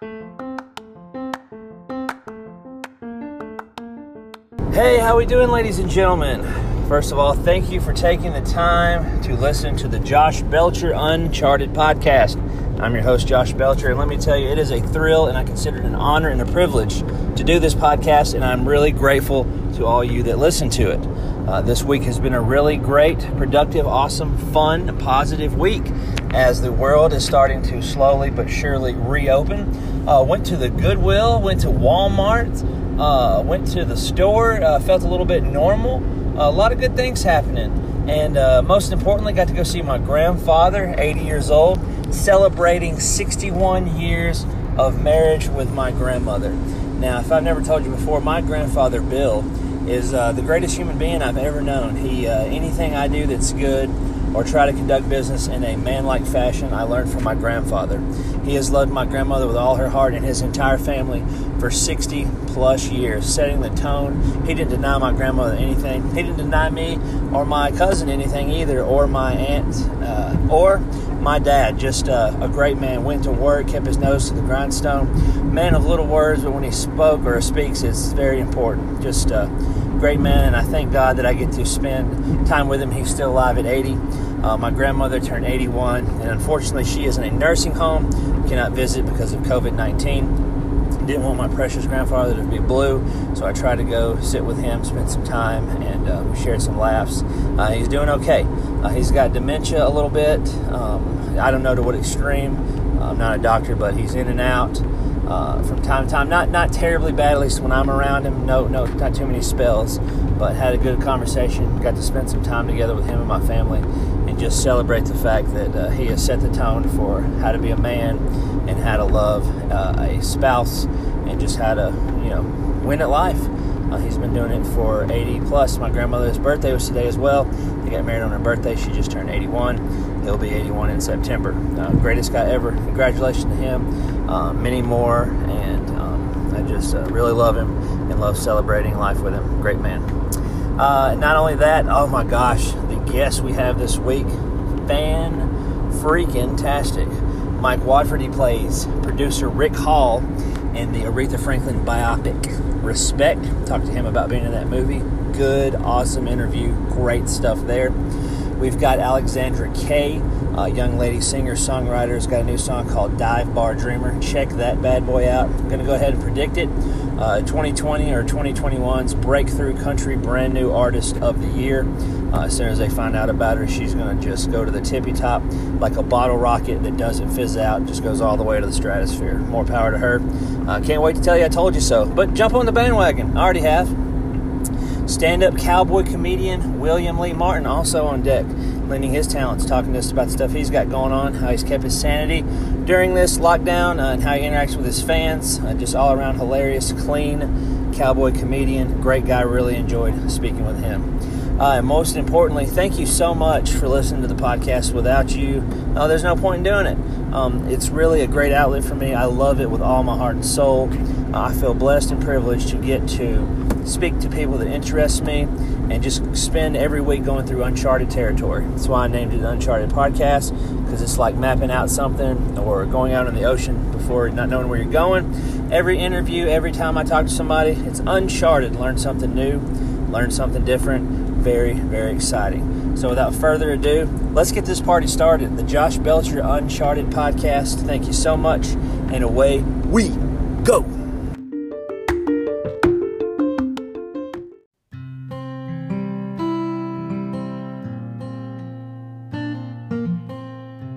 Hey, how we doing, ladies and gentlemen? First of all, thank you for taking the time to listen to the Josh Belcher Uncharted podcast. I'm your host, Josh Belcher, and let me tell you, it is a thrill and I consider it an honor and a privilege to do this podcast, and I'm really grateful to all you that listen to it. Uh, this week has been a really great, productive, awesome, fun, positive week as the world is starting to slowly but surely reopen. Uh, went to the Goodwill, went to Walmart, uh, went to the store, uh, felt a little bit normal. a lot of good things happening. And uh, most importantly, got to go see my grandfather, 80 years old, celebrating 61 years of marriage with my grandmother. Now, if I've never told you before, my grandfather, Bill, is uh, the greatest human being I've ever known. He, uh, anything I do that's good, or try to conduct business in a manlike fashion I learned from my grandfather. He has loved my grandmother with all her heart and his entire family for 60 plus years, setting the tone. He didn't deny my grandmother anything. He didn't deny me or my cousin anything either, or my aunt, uh, or my dad. Just uh, a great man. Went to work, kept his nose to the grindstone. Man of little words, but when he spoke or speaks, it's very important. Just a great man, and I thank God that I get to spend time with him. He's still alive at 80. Uh, my grandmother turned 81, and unfortunately, she is in a nursing home, cannot visit because of COVID 19 didn't want my precious grandfather to be blue, so I tried to go sit with him, spend some time, and uh, we shared some laughs. Uh, he's doing okay. Uh, he's got dementia a little bit. Um, I don't know to what extreme. I'm not a doctor, but he's in and out uh, from time to time. Not not terribly bad, at least when I'm around him. No, no, not too many spells. But had a good conversation. Got to spend some time together with him and my family, and just celebrate the fact that uh, he has set the tone for how to be a man and how to love uh, a spouse and just how to you know win at life. Uh, he's been doing it for 80 plus. My grandmother's birthday was today as well. They got married on her birthday. She just turned 81. He'll be 81 in September. Uh, greatest guy ever. Congratulations to him. Uh, many more. And um, I just uh, really love him and love celebrating life with him. Great man. Uh, not only that, oh my gosh, the guests we have this week, fan freaking tastic. Mike Watford, he plays producer Rick Hall in the Aretha Franklin biopic Respect. Talked to him about being in that movie. Good, awesome interview. Great stuff there. We've got Alexandra Kay, a young lady singer songwriter, has got a new song called Dive Bar Dreamer. Check that bad boy out. I'm going to go ahead and predict it. Uh, 2020 or 2021's Breakthrough Country Brand New Artist of the Year. Uh, as soon as they find out about her, she's going to just go to the tippy top like a bottle rocket that doesn't fizz out, just goes all the way to the stratosphere. More power to her. Uh, can't wait to tell you I told you so. But jump on the bandwagon. I already have. Stand up cowboy comedian William Lee Martin also on deck, lending his talents, talking to us about the stuff he's got going on, how he's kept his sanity during this lockdown, uh, and how he interacts with his fans. Uh, just all around hilarious, clean cowboy comedian. Great guy, really enjoyed speaking with him. Uh, and most importantly, thank you so much for listening to the podcast. Without you, uh, there's no point in doing it. Um, it's really a great outlet for me. I love it with all my heart and soul. Uh, I feel blessed and privileged to get to speak to people that interest me and just spend every week going through uncharted territory. That's why I named it Uncharted Podcast because it's like mapping out something or going out in the ocean before not knowing where you're going. Every interview, every time I talk to somebody, it's uncharted. Learn something new, learn something different very, very exciting. So, without further ado, let's get this party started. The Josh Belcher Uncharted podcast. Thank you so much, and away we go.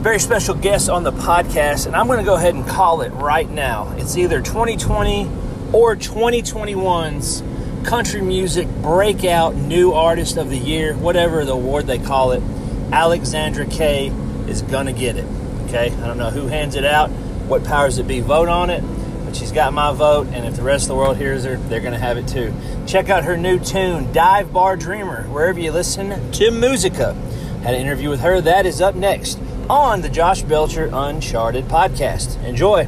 Very special guest on the podcast, and I'm going to go ahead and call it right now. It's either 2020 or 2021's country music breakout new artist of the year, whatever the award they call it, Alexandra Kay is going to get it. Okay? I don't know who hands it out, what powers it be vote on it, but she's got my vote, and if the rest of the world hears her, they're going to have it too. Check out her new tune, Dive Bar Dreamer, wherever you listen to Musica. Had an interview with her. That is up next on the Josh Belcher Uncharted podcast. Enjoy.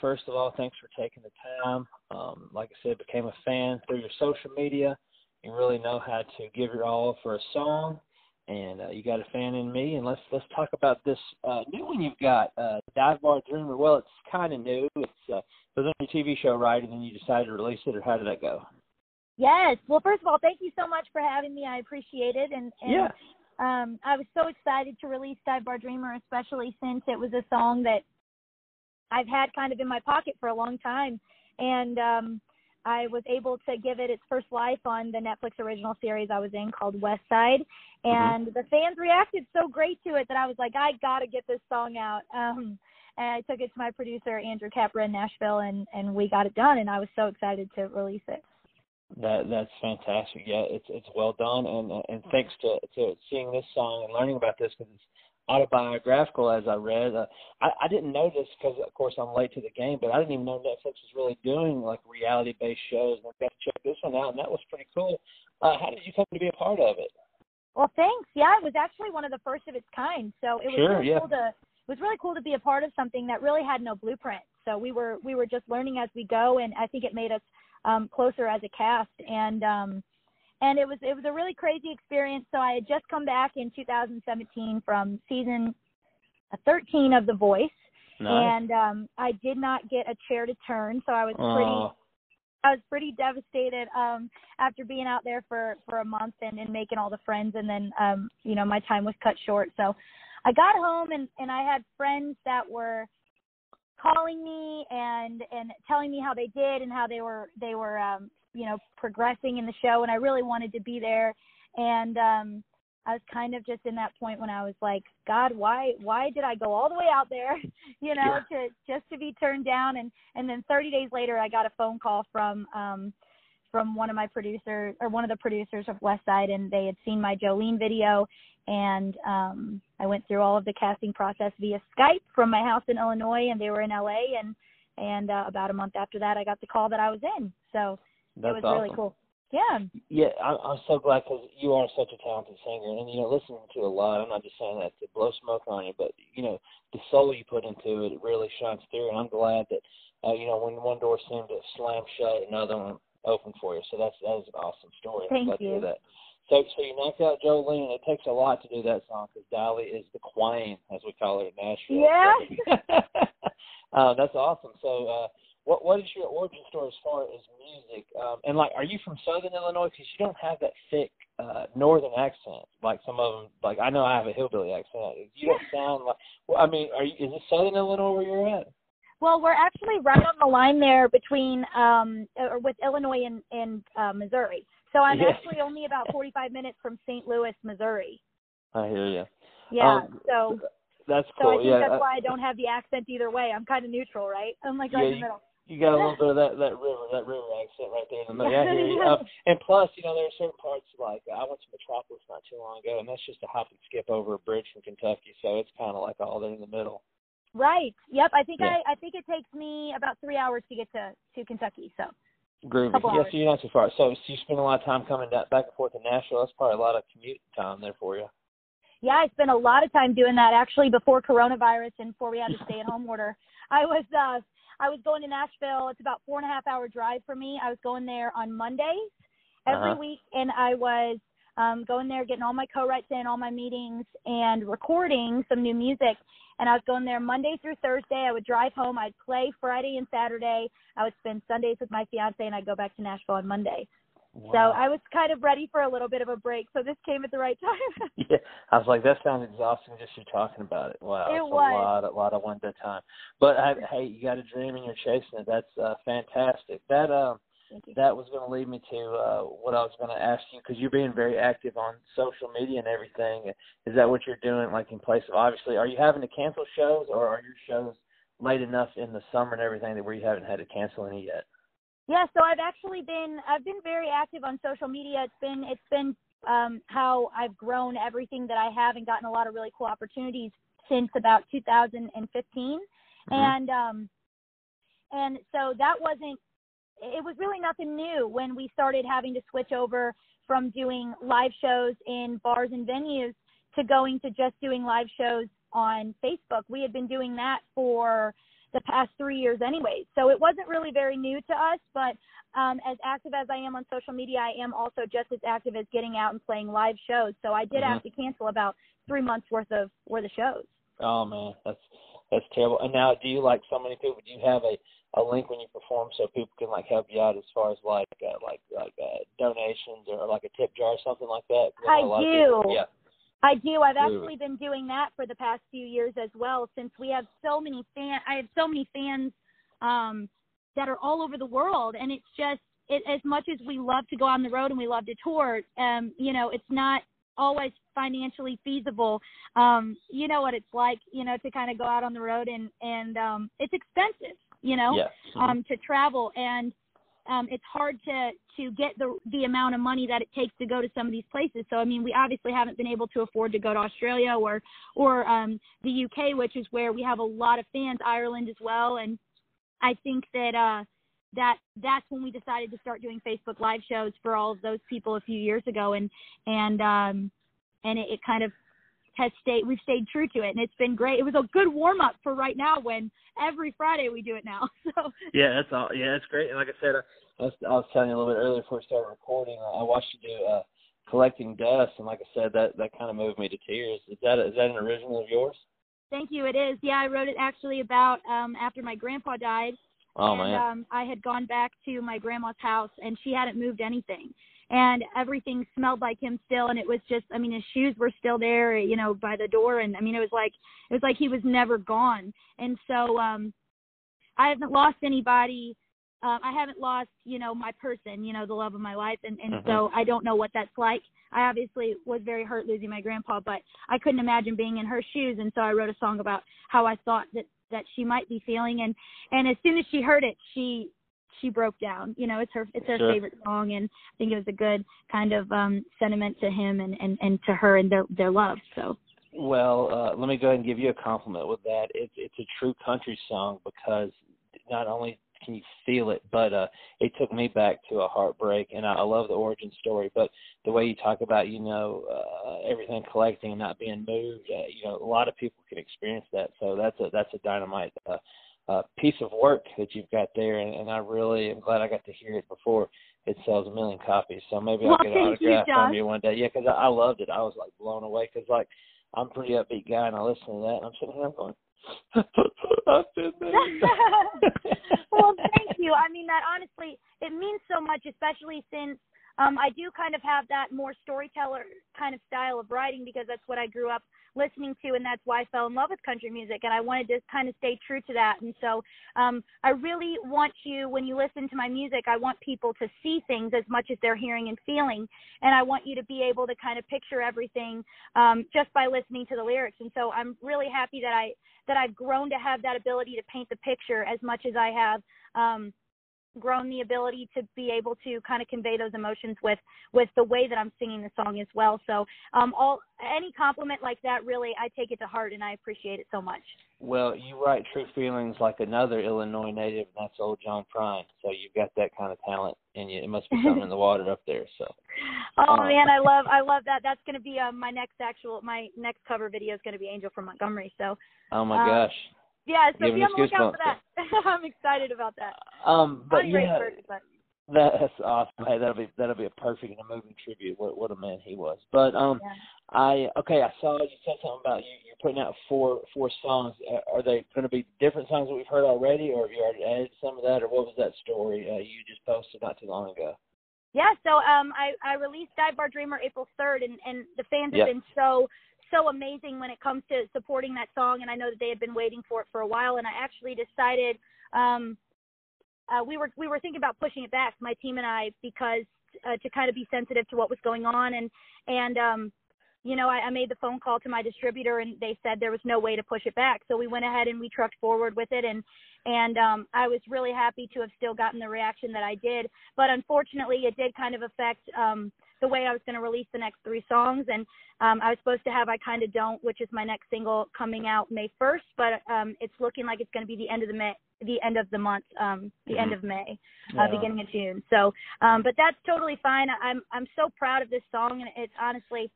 First of all, thanks for taking the time. Um, like I said, became a fan through your social media. You really know how to give your all for a song and uh, you got a fan in me. And let's let's talk about this uh, new one you've got, uh, Dive Bar Dreamer. Well, it's kind of new. It's uh, it was on your TV show, right? And then you decided to release it, or how did that go? Yes. Well, first of all, thank you so much for having me. I appreciate it. And, and yeah. um, I was so excited to release Dive Bar Dreamer, especially since it was a song that I've had kind of in my pocket for a long time. And um, I was able to give it its first life on the Netflix original series I was in called West Side. Mm-hmm. And mm-hmm. the fans reacted so great to it that I was like, I got to get this song out. Um, and I took it to my producer, Andrew Capra in Nashville, and, and we got it done. And I was so excited to release it. That that's fantastic. Yeah, it's it's well done, and and thanks to to seeing this song and learning about this because it's autobiographical as I read. Uh, I I didn't know this because of course I'm late to the game, but I didn't even know Netflix was really doing like reality based shows. And I got to check this one out, and that was pretty cool. Uh, how did you come to be a part of it? Well, thanks. Yeah, it was actually one of the first of its kind, so it was sure, really yeah. cool to it was really cool to be a part of something that really had no blueprint. So we were we were just learning as we go, and I think it made us um, closer as a cast. And um, and it was it was a really crazy experience. So I had just come back in 2017 from season 13 of The Voice, nice. and um, I did not get a chair to turn. So I was pretty. I was pretty devastated um after being out there for for a month and, and making all the friends and then um you know my time was cut short so I got home and and I had friends that were calling me and and telling me how they did and how they were they were um you know progressing in the show and I really wanted to be there. And um I was kind of just in that point when I was like god why why did I go all the way out there? You know yeah. to just to be turned down. And and then 30 days later I got a phone call from um from one of my producers or one of the producers of West Side and they had seen my Jolene video. And um I went through all of the casting process via Skype from my house in Illinois and they were in LA and and uh, about a month after that I got the call that I was in. So That's it was awesome. really cool. Yeah. Yeah, I'm, I'm so glad because you are such a talented singer, and you know, listening to a lot. I'm not just saying that to blow smoke on you, but you know, the soul you put into it, it really shines through. And I'm glad that uh, you know when one door seemed to slam shut, another one opened for you. So that's that is an awesome story. Thank I'm glad you. to hear that. So, so you knocked out Jolene. It takes a lot to do that song because Dolly is the queen, as we call her in Nashville. Yeah. uh, that's awesome. So, uh, what what is your origin story as far as music? Um, and like, are you from Southern Illinois? Because you don't have that thick uh, Northern accent like some of them. Like I know I have a hillbilly accent. You don't sound like. Well, I mean, are you? Is it Southern Illinois where you're at? Well, we're actually right on the line there between um or with Illinois and and uh, Missouri. So I'm Yeah. actually only about 45 minutes from St. Louis, Missouri. I hear you. Yeah. Um, so That's so. I think yeah. that's uh, why I don't have the accent either way. I'm kind of neutral, right? I'm like right Yeah, in the middle. You got a little bit of that that river that river accent right there in the middle. Yeah, I hear you. Um, and plus, you know, there are certain parts like I went to Metropolis not too long ago, and that's just a hop and skip over a bridge from Kentucky, so it's kind of like all there in the middle. Right. Yep. I think Yeah. I I think it takes me about three hours to get to to Kentucky. So Groovy. Yeah, so you're not too far. So, so you spend a lot of time coming da- back and forth to Nashville. That's probably a lot of commute time there for you. yeah, I spent a lot of time doing that actually before coronavirus and before we had the stay at home order. I was uh I was going to Nashville. It's about four and a half hour drive for me. I was going there on Mondays every Uh-huh. week and I was um going there getting all my co-writes in, all my meetings and recording some new music. And I was going there Monday through Thursday. I would drive home. I'd play Friday and Saturday. I would spend Sundays with my fiance and I'd go back to Nashville on Monday. So I was kind of ready for a little bit of a break. So this came at the right time. yeah, I was like, that sounds exhausting just you talking about it. Wow, It was. a lot, a lot of one day time. But I, hey, you got a dream and you're chasing it. That's uh, fantastic. That um, that was going to lead me to uh, what I was going to ask you because you're being very active on social media and everything. Is that what you're doing? Like in place of obviously, are you having to cancel shows or are your shows late enough in the summer and everything that where you haven't had to cancel any yet? Yeah, so I've actually been I've been very active on social media. It's been it's been um, how I've grown everything that I have and gotten a lot of really cool opportunities since about 2015, Mhm. and um, and so that wasn't it was really nothing new when we started having to switch over from doing live shows in bars and venues to going to just doing live shows on Facebook. We had been doing that for the past three years anyways. So it wasn't really very new to us, but um, as active as I am on social media, I am also just as active as getting out and playing live shows. So I did mm-hmm. have to cancel about three months worth of worth of shows. Oh man, that's that's terrible. And now, do you like so many people? Do you have a a link when you perform so people can like help you out as far as like uh, like like uh, donations or like a tip jar or something like that? I do. People, yeah. I do. I've actually been doing that for the past few years as well, since we have so many fan. I have so many fans um, that are all over the world, and it's just it, as much as we love to go on the road and we love to tour. Um, you know, it's not always financially feasible. Um, you know what it's like, you know, to kind of go out on the road and and um, it's expensive, you know, yes. um, to travel and um, it's hard to to get the the amount of money that it takes to go to some of these places. So I mean, we obviously haven't been able to afford to go to Australia or or um, the UK, which is where we have a lot of fans, Ireland as well, and I think that uh, that that's when we decided to start doing Facebook live shows for all of those people a few years ago, and and um, and it, it kind of has stayed we've stayed true to it and it's been great. It was a good warm up for right now when every Friday we do it now. So Yeah, that's all yeah, that's great. And like I said, I was, I was telling you a little bit earlier before we started recording, I watched you do uh collecting dust and like I said that that kind of moved me to tears. Is that is that an original of yours? Thank you. It is. Yeah, I wrote it actually about um after my grandpa died. Oh and, man. um I had gone back to my grandma's house and she hadn't moved anything and everything smelled like him still and it was just i mean his shoes were still there you know by the door and i mean it was like it was like he was never gone and so um i haven't lost anybody um i haven't lost you know my person you know the love of my life and and mm-hmm. so i don't know what that's like i obviously was very hurt losing my grandpa but i couldn't imagine being in her shoes and so i wrote a song about how i thought that that she might be feeling and and as soon as she heard it she she broke down. You know, it's her it's her sure. favorite song, and I think it was a good kind of um sentiment to him and and and to her and their their love. So. Well, uh, let me go ahead and give you a compliment with that. It's it's a true country song because not only can you feel it, but uh, it took me back to a heartbreak, and I, I love the origin story. But the way you talk about, you know, uh, everything collecting and not being moved, uh, you know, a lot of people can experience that. So that's a that's a dynamite uh, uh, piece of work that you've got there, and, and I really am glad I got to hear it before it sells a million copies. So maybe well, I'll get an autograph you, from you one day. Yeah, because I, I loved it. I was like blown away because like I'm a pretty upbeat guy, and I listen to that, and I'm sitting here I'm going. well, thank you. I mean that honestly, it means so much, especially since um, I do kind of have that more storyteller kind of style of writing because that's what I grew up listening to, and that's why I fell in love with country music. And I wanted to kind of stay true to that. And so um, I really want you, when you listen to my music, I want people to see things as much as they're hearing and feeling. And I want you to be able to kind of picture everything um, just by listening to the lyrics. And so I'm really happy that I that I've grown to have that ability to paint the picture as much as I have. Um, grown the ability to be able to kind of convey those emotions with with the way that I'm singing the song as well. So um all any compliment like that really I take it to heart and I appreciate it so much. Well, you write true feelings like another Illinois native and that's old John Prine. So you've got that kind of talent and you. It must be something in the water up there. So Oh um, man, I love I love that. That's gonna be um, my next actual my next cover video is gonna be Angel from Montgomery. So Oh my um, gosh. Yeah, so be on the lookout for that. I'm excited about that. Um, but yeah, that's awesome. Hey, that'll be that'll be a perfect and a moving tribute. What what a man he was. But um, yeah. I okay. I saw you said something about you. You're putting out four four songs. Are they going to be different songs that we've heard already, or have you already added some of that, or what was that story uh, you just posted not too long ago? Yeah, so um, I I released Dive Bar Dreamer April third, and and the fans have yep. been so so amazing when it comes to supporting that song and I know that they had been waiting for it for a while and I actually decided um uh we were we were thinking about pushing it back my team and I because uh, to kind of be sensitive to what was going on and and um you know I, I made the phone call to my distributor and they said there was no way to push it back. So we went ahead and we trucked forward with it and and um I was really happy to have still gotten the reaction that I did. But unfortunately it did kind of affect um the way I was going to release the next three songs. And um, I was supposed to have I Kinda Don't, which is my next single, coming out May 1st, but um, it's looking like it's going to be the end of the May. The end of the month, um, the mm-hmm. end of May, uh, yeah. beginning of June. So, um, but that's totally fine. I'm I'm so proud of this song, and it's honestly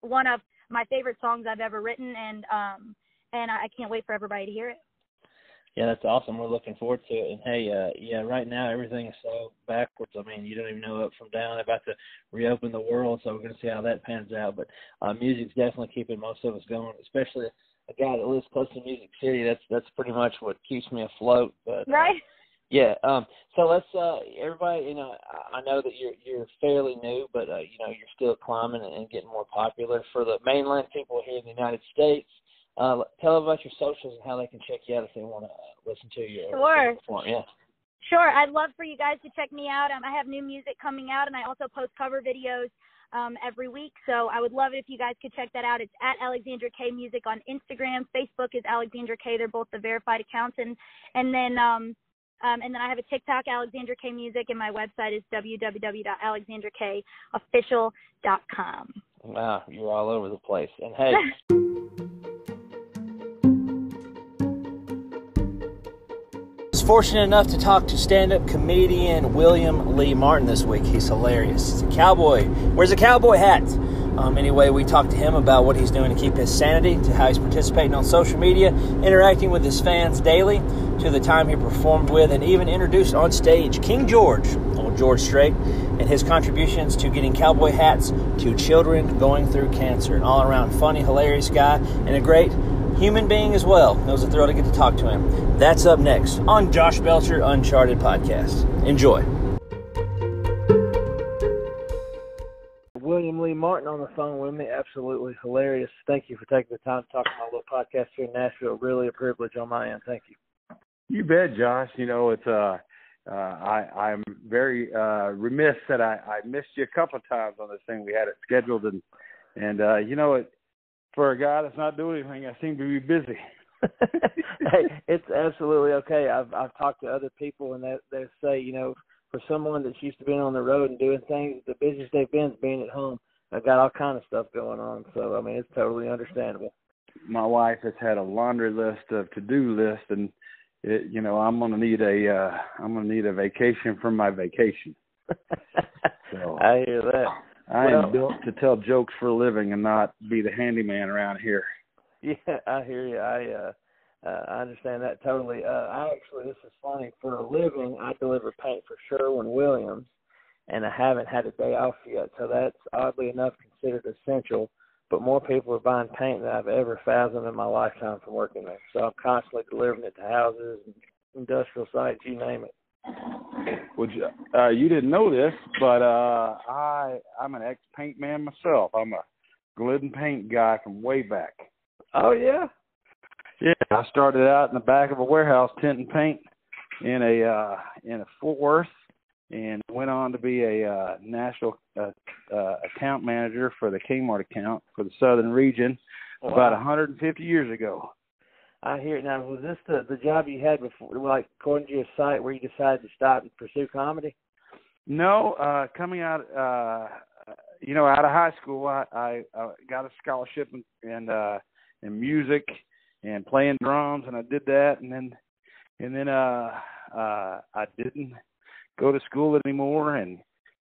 one of my favorite songs I've ever written, and um, and I can't wait for everybody to hear it. Yeah, that's awesome. We're looking forward to it. And hey, uh, yeah, right now everything is so backwards. I mean, you don't even know up from down. They're about to reopen the world, so we're going to see how that pans out. But uh, music's definitely keeping most of us going, especially a guy that lives close to Music City. That's that's pretty much what keeps me afloat. But right. Uh, yeah. Um. So let's. Uh. Everybody. You know. I know that you're you're fairly new, but uh, you know you're still climbing and getting more popular for the mainland people here in the United States. Uh, tell them about your socials and how they can check you out if they want to uh, listen to you. Sure. Perform. Yeah. Sure. I'd love for you guys to check me out. Um, I have new music coming out, and I also post cover videos um, every week. So I would love it if you guys could check that out. It's at Alexandra Kay Music on Instagram. Facebook is Alexandra Kay. They're both the verified accounts, and and then um, um, and then I have a TikTok, Alexandra Kay Music, and my website is www.alexandraKofficial.com. Wow, you're all over the place. And hey. fortunate enough to talk to stand-up comedian William Lee Martin this week. He's hilarious. He's a cowboy. Wears a cowboy hat. Um, anyway, we talked to him about what he's doing to keep his sanity, to how he's participating on social media, interacting with his fans daily, to the time he performed with and even introduced on stage King George, old George Strait, and his contributions to getting cowboy hats to children going through cancer. An all around funny, hilarious guy, and a great human being as well. It was a thrill to get to talk to him. That's up next on Josh Belcher Uncharted Podcast. Enjoy. William Lee Martin on the phone with me. Absolutely hilarious. Thank you for taking the time to talk to my little podcast here in Nashville. Really a privilege on my end. Thank you. You bet, Josh. You know, it's uh uh, I, I'm very uh, remiss that I, I missed you a couple of times on this thing. We had it scheduled, and and uh, you know, it, for a guy that's not doing anything, I seem to be busy. hey, it's absolutely okay. I've I've talked to other people, and they they say, you know, for someone that's used to being on the road and doing things, the busiest they've been is being at home. I've got all kind of stuff going on, so I mean, it's totally understandable. My wife has had a laundry list of to-do list, and it, you know, I'm gonna need a uh, I'm gonna need a vacation from my vacation. so I hear that. I well, am built to tell jokes for a living and not be the handyman around here. Yeah, I hear you. I uh, uh I understand that totally. Uh I actually this is funny. For a living I deliver paint for Sherwin Williams and I haven't had a day off yet. So that's oddly enough considered essential. But more people are buying paint than I've ever fathomed in my lifetime from working there. So I'm constantly delivering it to houses and industrial sites, you name it. You, uh, you didn't know this, but uh, I I'm an ex paint man myself. I'm a Glidden paint guy from way back. Oh yeah. Yeah, I started out in the back of a warehouse tinting paint in a uh in a Fort Worth and went on to be a uh national uh, uh account manager for the Kmart account for the southern region wow. about 150 years ago. I hear it now. Was this the the job you had before, like according to your site, where you decided to stop and pursue comedy? No, uh, coming out, uh, you know, out of high school, I, I, I got a scholarship in, in uh, in music and playing drums, and I did that, and then and then uh, uh, I didn't go to school anymore, and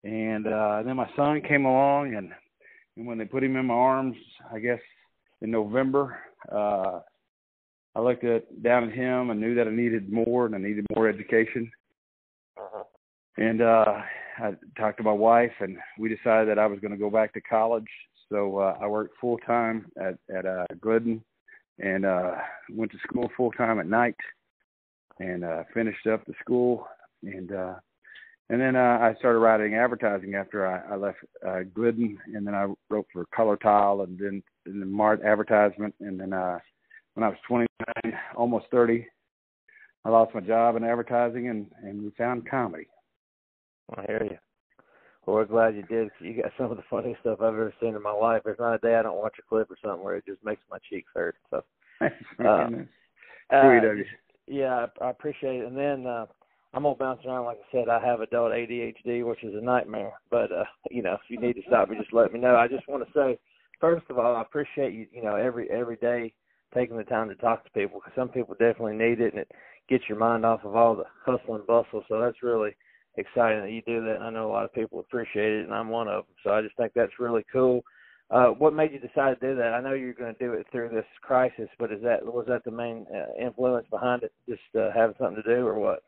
and uh, then my son came along, and and when they put him in my arms, I guess in November. Uh, I looked at down at him I knew that I needed more and I needed more education. Uh-huh. And uh I talked to my wife and we decided that I was going to go back to college. So uh I worked full time at at uh Glidden and uh went to school full time at night and uh finished up the school and uh and then uh, I started writing advertising after I, I left uh, Glidden, and then I wrote for Color Tile, and then and then Mart Advertisement, and then uh, when I was 29, almost 30. I lost my job in advertising and and we found comedy. I hear you. Well, we're glad you did. Cause you got some of the funniest stuff I've ever seen in my life. There's not a day I don't watch a clip or something where it just makes my cheeks hurt. So, uh, sweet. Yeah, I, I appreciate it. And then uh, I'm gonna bounce around. Like I said, I have adult ADHD, which is a nightmare. But uh, you know, if you need to stop me, just let me know. I just want to say, first of all, I appreciate you. You know, every every day taking the time to talk to people because some people definitely need it and it gets your mind off of all the hustle and bustle. So that's really exciting that you do that. I know a lot of people appreciate it, and I'm one of them. So I just think that's really cool. uh, what made you decide to do that? I know you're going to do it through this crisis, but is that was that the main uh, influence behind it? Just uh, having something to do, or what?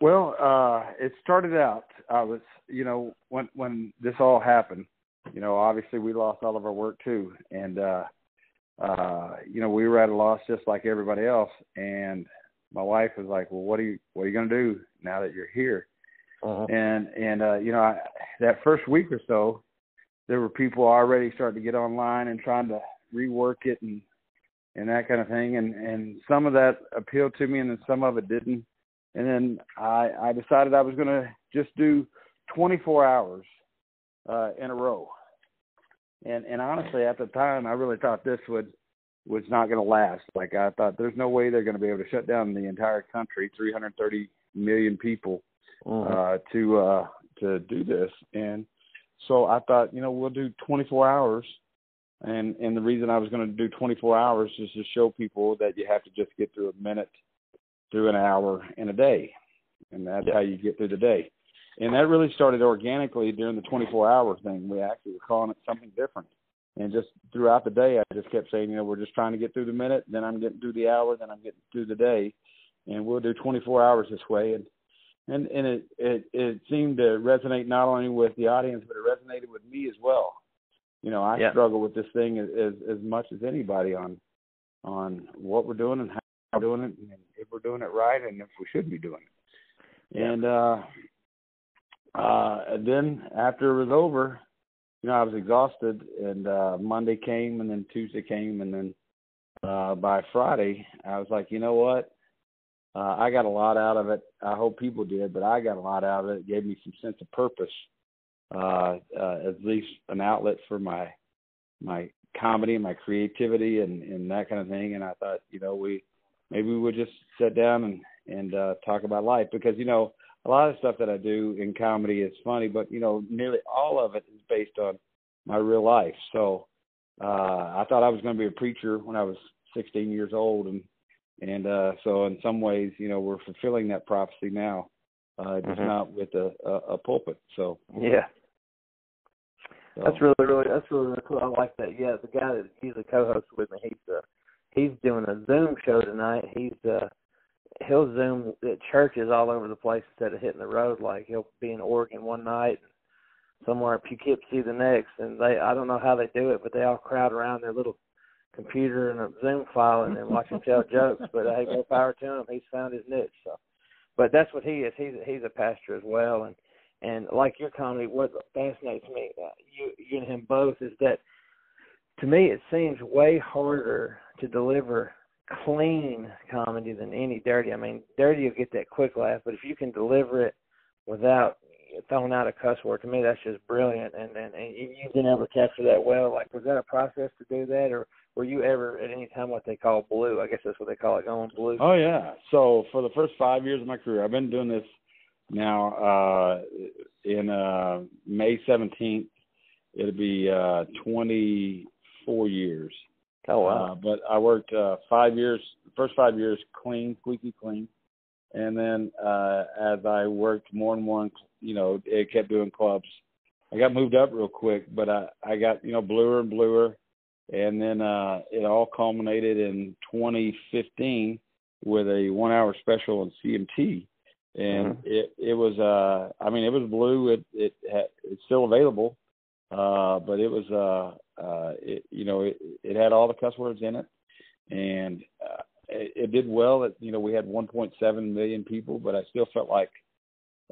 Well, uh, it started out. I was, you know, when when this all happened, you know, obviously we lost all of our work too, and uh, uh, you know, we were at a loss just like everybody else. And my wife was like, "Well, what are you what are you going to do now that you're here?" Uh-huh. And and uh, you know, I, that first week or so, there were people already starting to get online and trying to rework it and and that kind of thing. And and some of that appealed to me, and then some of it didn't. And then I I decided I was going to just do 24 hours uh, in a row. And and honestly, at the time, I really thought this would was not going to last. Like I thought, there's no way they're going to be able to shut down the entire country, 330 million people, Mm-hmm. uh, to uh, to do this. And so I thought, you know, we'll do 24 hours. And and the reason I was going to do 24 hours is to show people that you have to just get through a minute, through an hour in a day, and that's Yeah. how you get through the day. And that really started organically during the 24 hour thing. We actually were calling it something different. And just throughout the day, I just kept saying, you know, we're just trying to get through the minute, then I'm getting through the hour, then I'm getting through the day, and we'll do 24 hours this way. And and and it it it seemed to resonate not only with the audience, but it resonated with me as well. You know, I Yeah. struggle with this thing as, as as much as anybody on on what we're doing and how we're doing it, and if we're doing it right, and if we should be doing it. Yeah. And uh, uh, and then after it was over, you know, I was exhausted, and uh, Monday came, and then Tuesday came, and then uh, by Friday, I was like, you know what? Uh, I got a lot out of it. I hope people did, but I got a lot out of it. It gave me some sense of purpose, uh, uh, at least an outlet for my my comedy and my creativity and and that kind of thing. And I thought, you know, we maybe we would just sit down and and uh, talk about life because you know a lot of stuff that I do in comedy is funny, but you know nearly all of it is based on my real life. So uh, I thought I was going to be a preacher when I was 16 years old, and and uh, so in some ways, you know, we're fulfilling that prophecy now, uh, just Mhm. not with a, a, a pulpit. So, Yeah. so That's really, really, that's really, really cool. I like that. Yeah, the guy that he's a co-host with me. He's uh, he's doing a Zoom show tonight. He's uh, he'll Zoom at churches all over the place instead of hitting the road. Like he'll be in Oregon one night, somewhere in Poughkeepsie the next, and they I don't know how they do it, but they all crowd around their little computer and a Zoom file and then watch him tell jokes. But hey, more power to him. He's found his niche. So, but that's what he is. He's he's a pastor as well, and and like your comedy, what fascinates me, uh, you you and him both, is that to me it seems way harder to deliver clean comedy than any dirty. I mean, dirty you'll get that quick laugh, but if you can deliver it without throwing out a cuss word, to me that's just brilliant. And and, and you- you've been able to capture that well. Like, was that a process to do that, or were you ever at any time what they call blue? I guess that's what they call it, going blue. Oh yeah. So for the first five years of my career, I've been doing this now. Uh, in uh, May seventeenth, it'll be uh, twenty four years. Oh wow. Uh, but I worked uh, five years, first five years clean, squeaky clean, and then uh, as I worked more and more, you know, it kept doing clubs. I got moved up real quick, but I I got you know bluer and bluer, and then uh, it all culminated in 2015 with a one hour special on CMT, and Mhm. it it was uh I mean it was blue. It it had, it's still available, uh, but it was uh uh it you know it it had all the cuss words in it, and uh, it, it did well. It you know we had 1.7 million people, but I still felt like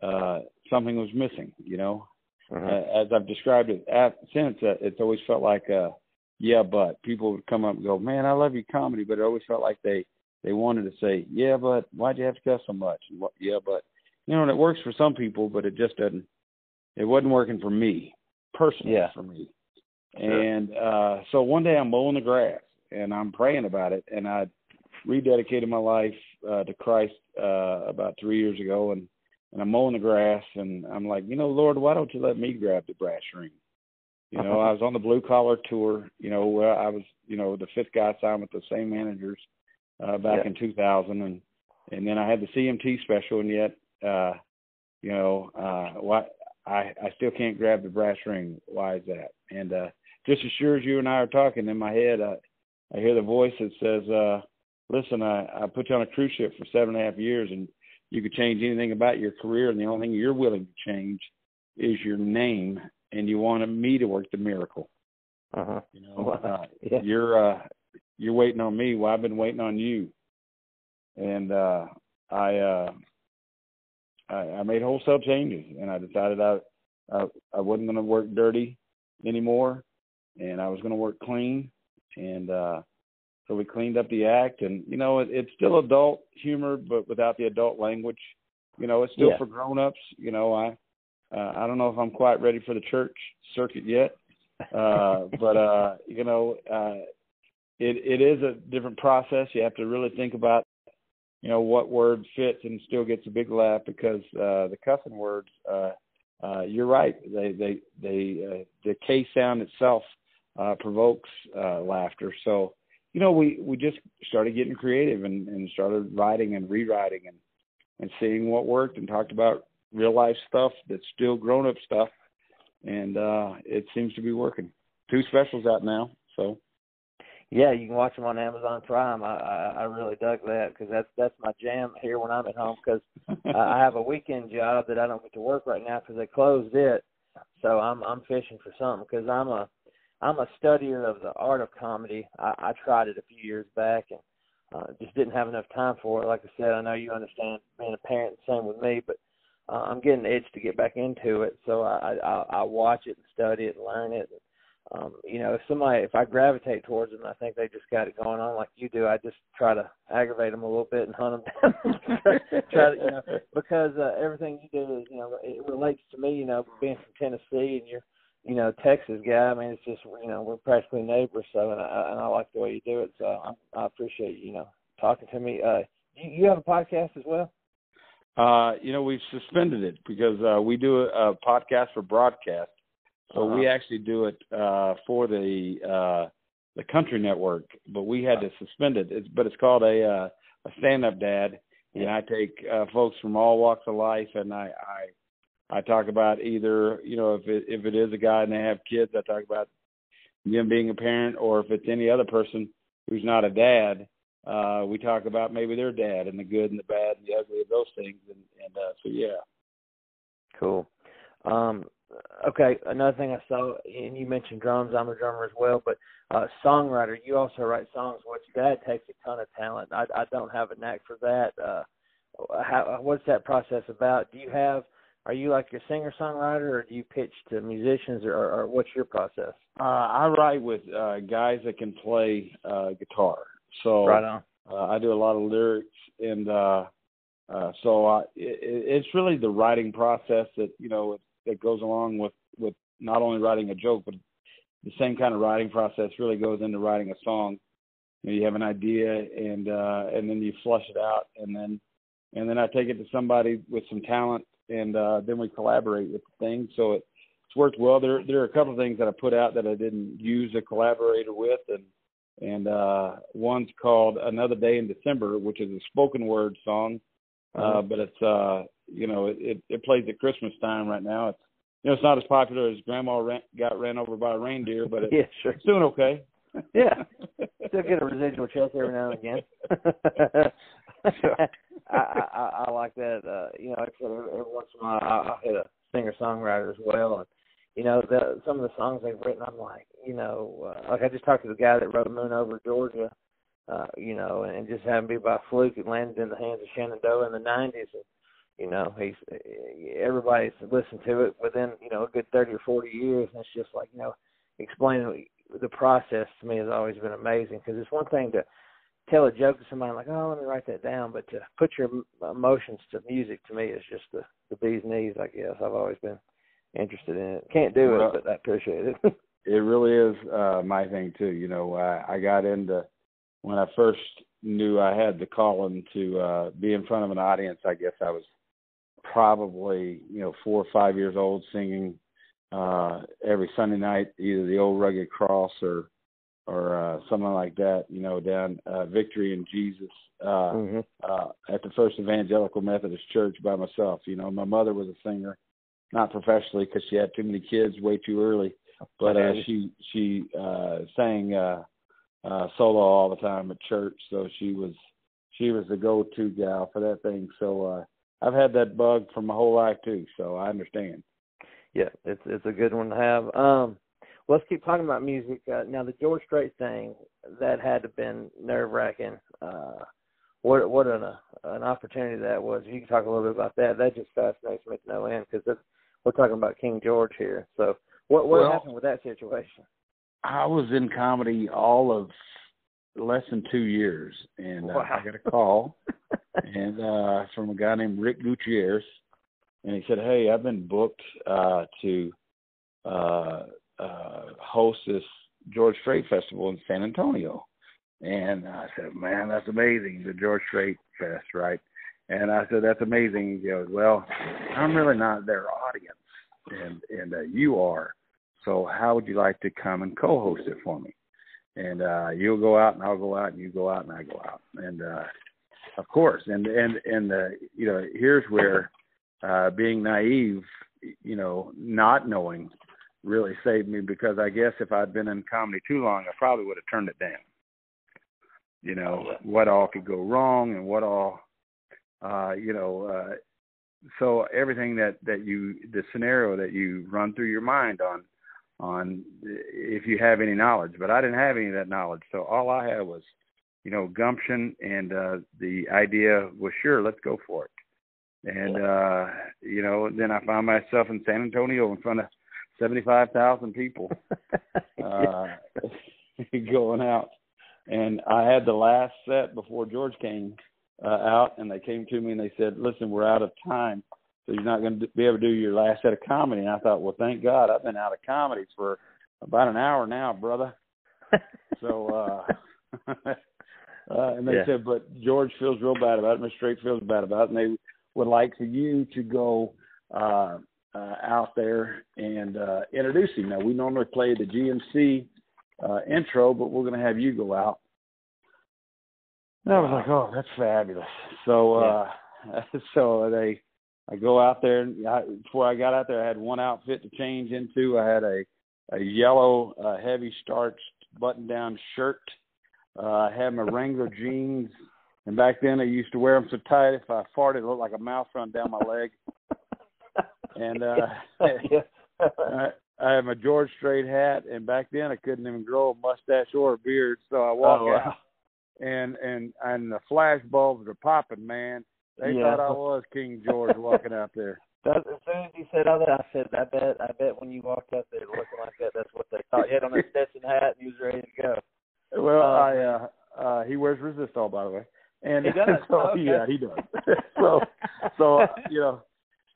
uh something was missing. You know, Mhm. uh, as I've described it at, since, uh, it's always felt like, uh, yeah, but people would come up and go, man, I love your comedy, but it always felt like they they wanted to say, yeah, but why'd you have to cuss so much? And what, yeah, but you know, and it works for some people, but it just doesn't. It wasn't working for me personally. Yeah. For me, Sure. and uh, so one day I'm mowing the grass and I'm praying about it, and I rededicated my life uh, to Christ uh, about three years ago, and and I'm mowing the grass, and I'm like, you know, Lord, why don't you let me grab the brass ring? You know, I was on the blue collar tour. You know, where I was, you know, the fifth guy signed with the same managers uh, back Yeah. in 2000, and and then I had the CMT special, and yet, uh, you know, uh, why I I still can't grab the brass ring. Why is that? And uh, just as sure as you and I are talking in my head, I I hear the voice that says, uh, "Listen, I I put you on a cruise ship for seven and a half years, and you could change anything about your career, and the only thing you're willing to change is your name, and you wanted me to work the miracle." Uh-huh. You know, uh, yeah. you're uh, you're waiting on me. Well, I've been waiting on you, and uh, I, uh, I I made wholesale changes, and I decided I I, I wasn't going to work dirty anymore, and I was going to work clean, and uh, so we cleaned up the act, and you know it, it's still adult humor, but without the adult language. You know, it's still yeah. for grown-ups. You know, I uh, I don't know if I'm quite ready for the church circuit yet, uh, but uh, you know, uh, it it is a different process. You have to really think about, you know, what word fits and still gets a big laugh because uh, the cussing words. Uh, uh, you're right. They they they uh, the K sound itself uh, provokes uh, laughter. So you know, we we just started getting creative and, and started writing and rewriting and and seeing what worked and talked about real life stuff that's still grown up stuff, and uh, it seems to be working. Two specials out now, so. Yeah, you can watch them on Amazon Prime. I I, I really dug that because that's that's my jam here when I'm at home because I have a weekend job that I don't get to work right now because they closed it. So I'm I'm fishing for something because I'm a I'm a studier of the art of comedy. I, I tried it a few years back and uh, just didn't have enough time for it. Like I said, I know you understand being a parent, same with me, but uh, I'm getting the itch to get back into it. So I, I I watch it and study it and learn it. Um, you know, if somebody if I gravitate towards them, I think they just got it going on like you do. I just try to aggravate them a little bit and hunt them down. try to, you know, because uh, everything you do is you know it relates to me. You know, being from Tennessee and you're you know Texas guy. I mean, it's just you know we're practically neighbors. So and I, and I like the way you do it. So I, I appreciate you know talking to me. Uh, you, you have a podcast as well. Uh, you know, we've suspended it because uh, we do a, a podcast for broadcast. So uh-huh. we actually do it uh, for the uh, the country network, but we had to suspend it. It's, but it's called a uh, a stand up dad, and I take uh, folks from all walks of life, and I, I I talk about either you know if it if it is a guy and they have kids, I talk about them being a parent, or if it's any other person who's not a dad, uh, we talk about maybe their dad and the good and the bad and the ugly of those things. And, and uh, so, yeah. Cool. Um, okay, another thing I saw, and you mentioned drums. I'm a drummer as well, but uh, songwriter. You also write songs, which that takes a ton of talent. I, I don't have a knack for that. Uh, how, what's that process about? Do you have? Are you like a singer songwriter, or do you pitch to musicians, or, or, what's your process? Uh, I write with uh, guys that can play uh, guitar. So right on. Uh, I do a lot of lyrics, and uh, uh, so I, it, it's really the writing process that you know that goes along with with not only writing a joke, but the same kind of writing process really goes into writing a song. You, know, you have an idea, and uh, and then you flush it out, and then and then I take it to somebody with some talent, and uh, then we collaborate with the thing. So it, it's worked well. There there are a couple of things that I put out that I didn't use a collaborator with, and and uh, one's called Another Day in December, which is a spoken word song, uh, uh-huh. but it's uh, you know it, it it plays at Christmas time right now. It's you know it's not as popular as Grandma ran, got ran over by a reindeer, but it, yeah, sure. it's doing okay. yeah, still get a residual check every now and again. I, I I like that. Uh, you know, every, every once in a while I, I hit a singer songwriter as well, and you know, the, some of the songs they've written, I'm like, you know, uh, like I just talked to the guy that wrote Moon Over Georgia, uh, you know, and, and just happened to be by fluke. It landed in the hands of Shenandoah in the 90s. And, you know, he's everybody's listened to it within, you know, a good 30 or 40 years. And it's just like, you know, explaining the process to me has always been amazing because it's one thing to tell a joke to somebody like, oh, let me write that down, but to put your emotions to music to me is just the the bee's knees. I guess I've always been interested in it. Can't do well, it, but I appreciate it. it really is uh my thing too. You know, I, I got into when I first knew I had the calling to uh be in front of an audience. I guess I was probably you know four or five years old, singing uh every Sunday night, either the old rugged cross or or uh something like that. You know, down uh, Victory in Jesus uh, mm-hmm. uh at the First Evangelical Methodist Church by myself. You know, my mother was a singer not professionally because she had too many kids way too early. but uh, she she uh, sang uh, uh, solo all the time at church, so she was she was the go-to gal for that thing. So uh, I've had that bug for my whole life too, so I understand. Yeah, it's it's a good one to have. Um, let's keep talking about music. Uh, now, the George Strait thing that had to been nerve wracking. Uh, what what an uh, an opportunity that was. You can talk a little bit about that. That just fascinates me to no end because we're talking about King George here. So, what what well, happened with that situation? I was in comedy all of less than two years, and wow. uh, I got a call and uh from a guy named Rick Gutierrez, and he said, "Hey, I've been booked uh to uh uh host this George Strait Festival in San Antonio." And I said, "Man, that's amazing, the George Strait Fest, right?" And I said, "That's amazing." He goes, "Well, I'm really not their audience, and and uh, you are. So how would you like to come and co-host it for me?" And uh, you'll go out, and I'll go out, and you go out, and I go out, and uh, of course, and and and the you know, here's where uh, being naive, you know, not knowing, really saved me because I guess if I'd been in comedy too long, I probably would have turned it down. You know what all could go wrong and what all, uh, you know. Uh, so everything that that you the scenario that you run through your mind on on if you have any knowledge but i didn't have any of that knowledge so all i had was you know, gumption and uh, the idea was sure, let's go for it. And uh, you know, then I found myself in San Antonio in front of seventy-five thousand people uh, going out, and I had the last set before George came uh, out, and they came to me and they said, "Listen, we're out of time, so you're not going to be able to do your last set of comedy." And I thought, "Well, thank God, I've been out of comedy for about an hour now, brother." so uh uh, and they yeah. said, but George feels real bad about it. Mr. Strait feels bad about it, and they would like for you to go uh, uh, out there and uh, introduce him. Now we normally play the GMC uh, intro, but we're going to have you go out. And I was like, oh, that's fabulous. So, uh, so they, I go out there. And I, before I got out there, I had one outfit to change into. I had a a yellow, uh, heavy starched button-down shirt uh, I had my Wrangler jeans, and back then I used to wear them so tight if I farted, it looked like a mouse run down my leg. and uh, I, I had my George Strait hat, and back then I couldn't even grow a mustache or a beard, so I walked oh, wow. out, and and and the flash bulbs were popping, man. They yeah. thought I was King George walking out there. That, as soon as you said all that, I said, I bet, I bet when you walked out there looking like that, that's what they thought. You had on a Stetson hat and you was ready to go. Well, Uh, I uh uh he wears resistol by the way. And He does? so Oh, okay. yeah, he does. so so you know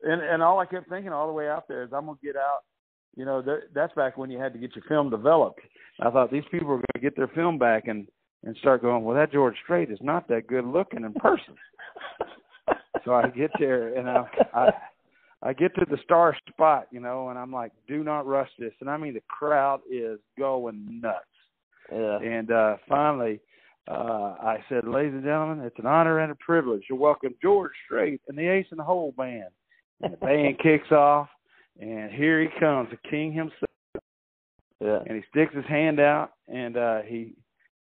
and and all I kept thinking all the way out there is I'm gonna get out. You know, th- that's back when you had to get your film developed. I thought these people are gonna get their film back and and start going, Well that George Strait is not that good looking in person. so I get there and I I I get to the star spot, you know, and I'm like, do not rush this. And I mean, the crowd is going nuts. Yeah. And uh, finally, uh, I said, ladies and gentlemen, it's an honor and a privilege to welcome George Strait and the Ace in the Hole Band. And the band kicks off, and here he comes, the king himself. Yeah. And he sticks his hand out, and uh, he,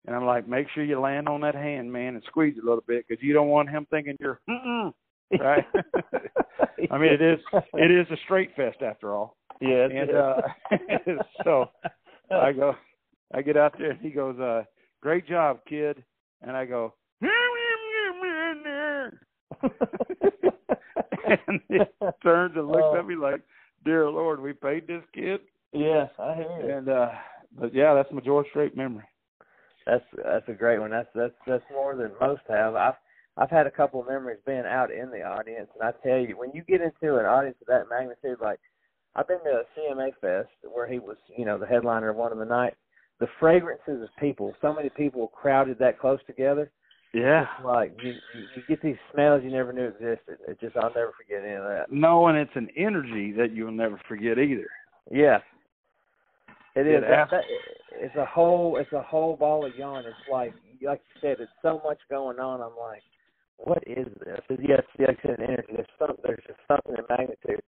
and I'm like, make sure you land on that hand, man, and squeeze it a little bit, because you don't want him thinking you're, mm right? I mean, it is, it is a straight fest after all. Yeah. And uh, so I go, I get out there and he goes, uh, great job, kid. And I go, and he turns and looks Oh. at me like, dear Lord, we paid this kid. Yes, I hear you. And, uh, but yeah, that's my George Strait memory. That's that's a great one. That's that's that's more than most have. I've I've had a couple of memories being out in the audience, and I tell you, when you get into an audience of that magnitude, like I've been to a CMA Fest where he was, you know, the headliner of one of the night. The fragrances of people, so many people crowded that close together. Yeah. It's like you, you get these smells you never knew existed. It just I'll never forget any of that. No, and it's an energy that you'll never forget either. Yeah. It is. It That, that, it's a whole. It's a whole ball of yarn. It's like, like you said, it's so much going on. I'm like, what is this? Yes, yes, an energy. There's something. There's just something in magnitude.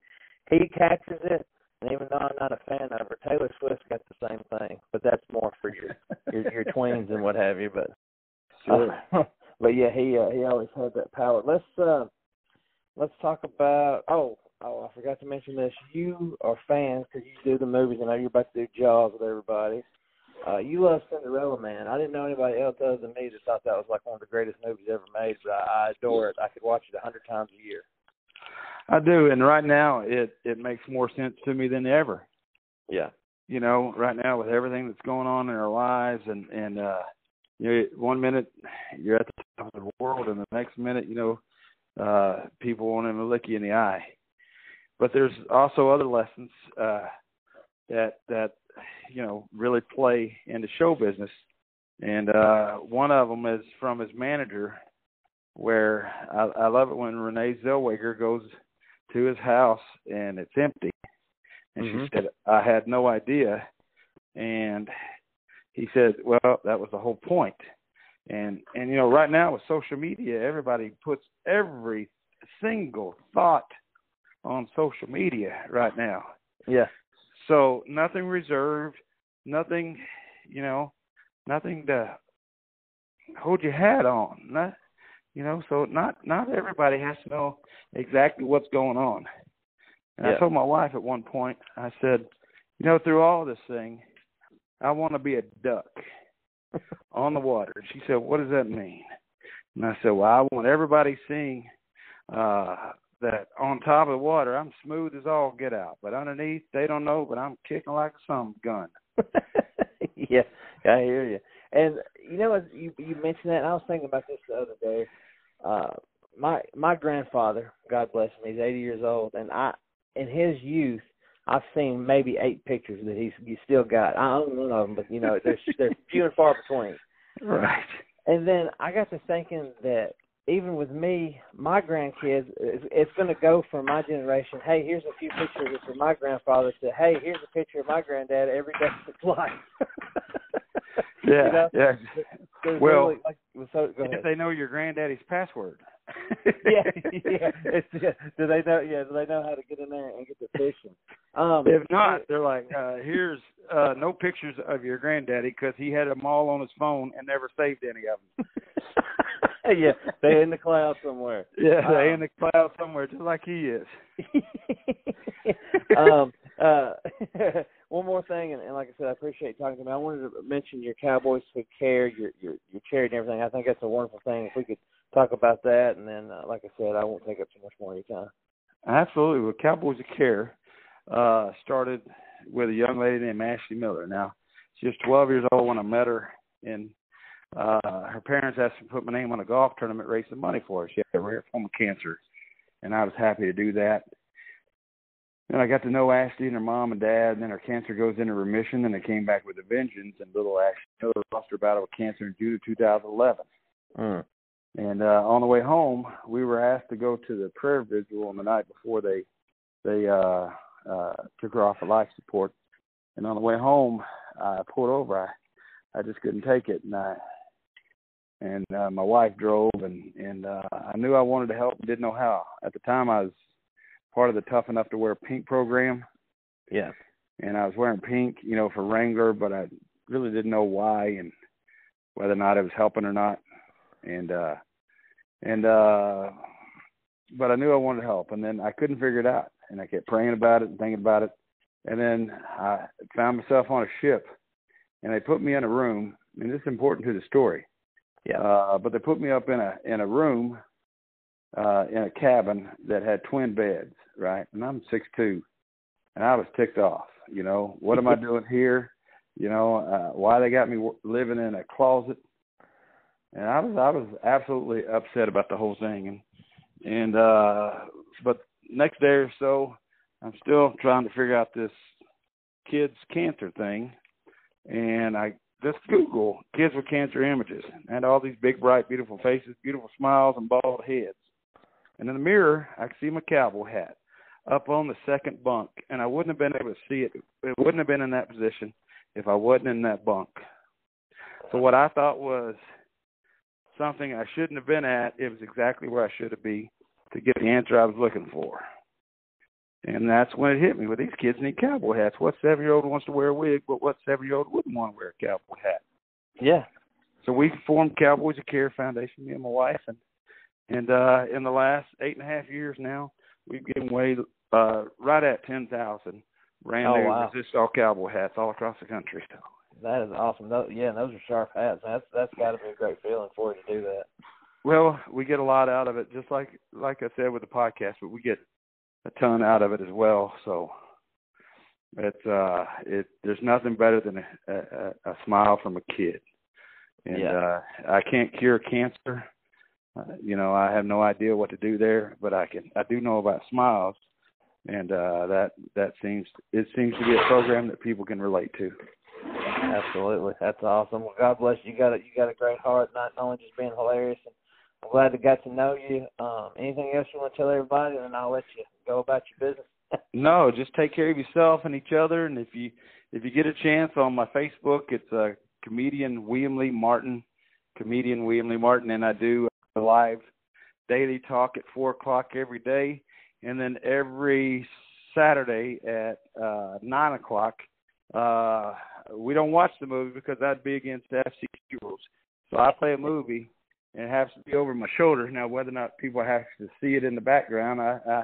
He catches it, And even though I'm not a fan of her, Taylor Swift got the same thing, but that's more for your your, your twins and what have you. But sure. uh, but yeah, he uh, he always had that power. Let's uh let's talk about oh oh I forgot to mention this. You are fans because you do the movies. I know you're about to do Jaws with everybody. Uh, you love Cinderella Man. I didn't know anybody else other than me that thought that was like one of the greatest movies ever made, but I, I adore it. I could watch it a hundred times a year. I do, and right now it it makes more sense to me than ever. Yeah. You know, right now with everything that's going on in our lives, and and uh, you know, one minute you're at the top of the world, and the next minute, you know, uh, people want to lick you in the eye. But there's also other lessons uh, that that you know really play into show business, and uh, one of them is from his manager, where I, I love it when Renee Zellweger goes to his house and it's empty, and mm-hmm. she said I had no idea, and he said, well, that was the whole point. And and you know, right now with social media, everybody puts every single thought on social media right now. Yeah. So nothing reserved, nothing, you know, nothing to hold your hat on. Not, you know, so not not everybody has to know exactly what's going on. And yeah. I told my wife at one point, I said, you know, through all this thing, I want to be a duck on the water. She said, What does that mean? And I said, Well, I want everybody seeing uh that on top of the water I'm smooth as all get out. But underneath they don't know, but I'm kicking like a some gun. yeah, I hear you. And you know, as you you mentioned that, and I was thinking about this the other day. Uh, my my grandfather, God bless him, he's 80 years old, and I, in his youth, I've seen maybe eight pictures that he's he still got. I own one of them, but you know, there's there's few and far between. Right. And then I got to thinking that even with me, my grandkids, it's, it's going to go from my generation. Hey, here's a few pictures of my grandfather. To hey, here's a picture of my granddad every day of his life. yeah, you know? yeah. There's well, really, like, so, if they know your granddaddy's password. yeah, yeah. It's, yeah. Do they know? Yeah, do they know how to get in there and get the fishing? Um, if not, they're like, uh, "Here's uh, no pictures of your granddaddy because he had them all on his phone and never saved any of them." yeah, they're in the cloud somewhere. Yeah, they're um, in the cloud somewhere, just like he is. um, uh, one more thing, and, and like I said, I appreciate talking to me. I wanted to mention your Cowboys for Care, your your your charity, and everything. I think that's a wonderful thing. If we could talk about that, and then, uh, like I said, I won't take up too much more of your time. Absolutely. Well, Cowboys of Care uh, started with a young lady named Ashley Miller. Now, she was 12 years old when I met her, and uh, her parents asked me to put my name on a golf tournament raising money for her. She had a rare form of cancer, and I was happy to do that. And I got to know Ashley and her mom and dad, and then her cancer goes into remission, and they came back with a vengeance. And little Ashley Miller lost her battle with cancer in June of 2011. Mm. And uh, on the way home, we were asked to go to the prayer vigil on the night before they they uh, uh, took her off of life support. And on the way home, I pulled over. I I just couldn't take it, and I and uh, my wife drove, and and uh, I knew I wanted to help, but didn't know how. At the time, I was part of the Tough Enough to Wear Pink program. Yeah. And I was wearing pink, you know, for Wrangler, but I really didn't know why and whether or not it was helping or not. And uh and uh but I knew I wanted to help and then I couldn't figure it out and I kept praying about it and thinking about it. And then I found myself on a ship and they put me in a room and this is important to the story. Yeah. Uh but they put me up in a in a room uh in a cabin that had twin beds, right? And I'm six two and I was ticked off. You know, what am I doing here? You know, uh, why they got me w- living in a closet? And I was I was absolutely upset about the whole thing. And and uh, but next day or so, I'm still trying to figure out this kids cancer thing. And I just Google kids with cancer images and all these big, bright, beautiful faces, beautiful smiles, and bald heads. And in the mirror, I could see my cowboy hat up on the second bunk, and I wouldn't have been able to see it. It wouldn't have been in that position if I wasn't in that bunk. So what I thought was something I shouldn't have been at, it was exactly where I should have been to get the answer I was looking for. And that's when it hit me. Well, these kids need cowboy hats. What seven year old wants to wear a wig, but what seven year old wouldn't want to wear a cowboy hat? Yeah. So we formed Cowboys of Care Foundation, me and my wife, and and uh, in the last eight and a half years now, we've given away uh, right at ten thousand brand Oh, new wow. Resistol cowboy hats all across the country. That is awesome. Those, yeah, those are sharp hats. That's that's got to be a great feeling for you to do that. Well, we get a lot out of it, just like like I said with the podcast, but we get a ton out of it as well. So it's uh, it there's nothing better than a, a, a smile from a kid, and Yeah. uh, I can't cure cancer. Uh, you know, I have no idea what to do there, but I can. I do know about smiles, and uh, that that seems it seems to be a program that people can relate to. Absolutely, that's awesome. Well, God bless you. You got a you got a great heart, not only just being hilarious. And I'm glad to got to know you. Um, anything else you want to tell everybody, and then I'll let you go about your business. No, just take care of yourself and each other. And if you if you get a chance on my Facebook, it's uh, comedian William Lee Martin, comedian William Lee Martin, and I do a live daily talk at four o'clock every day, and then every Saturday at uh, nine o'clock. Uh, we don't watch the movie because that'd be against the FCC rules. So I play a movie and it has to be over my shoulder. Now, whether or not people have to see it in the background, I, I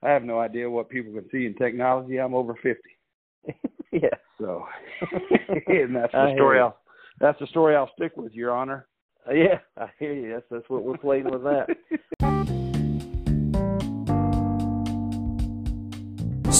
I have no idea what people can see in technology. I'm over fifty, yeah. so and that's the hear story. I'll that's the story I'll stick with, Your Honor. Uh, Yeah, I hear you. That's that's what we're playing with that.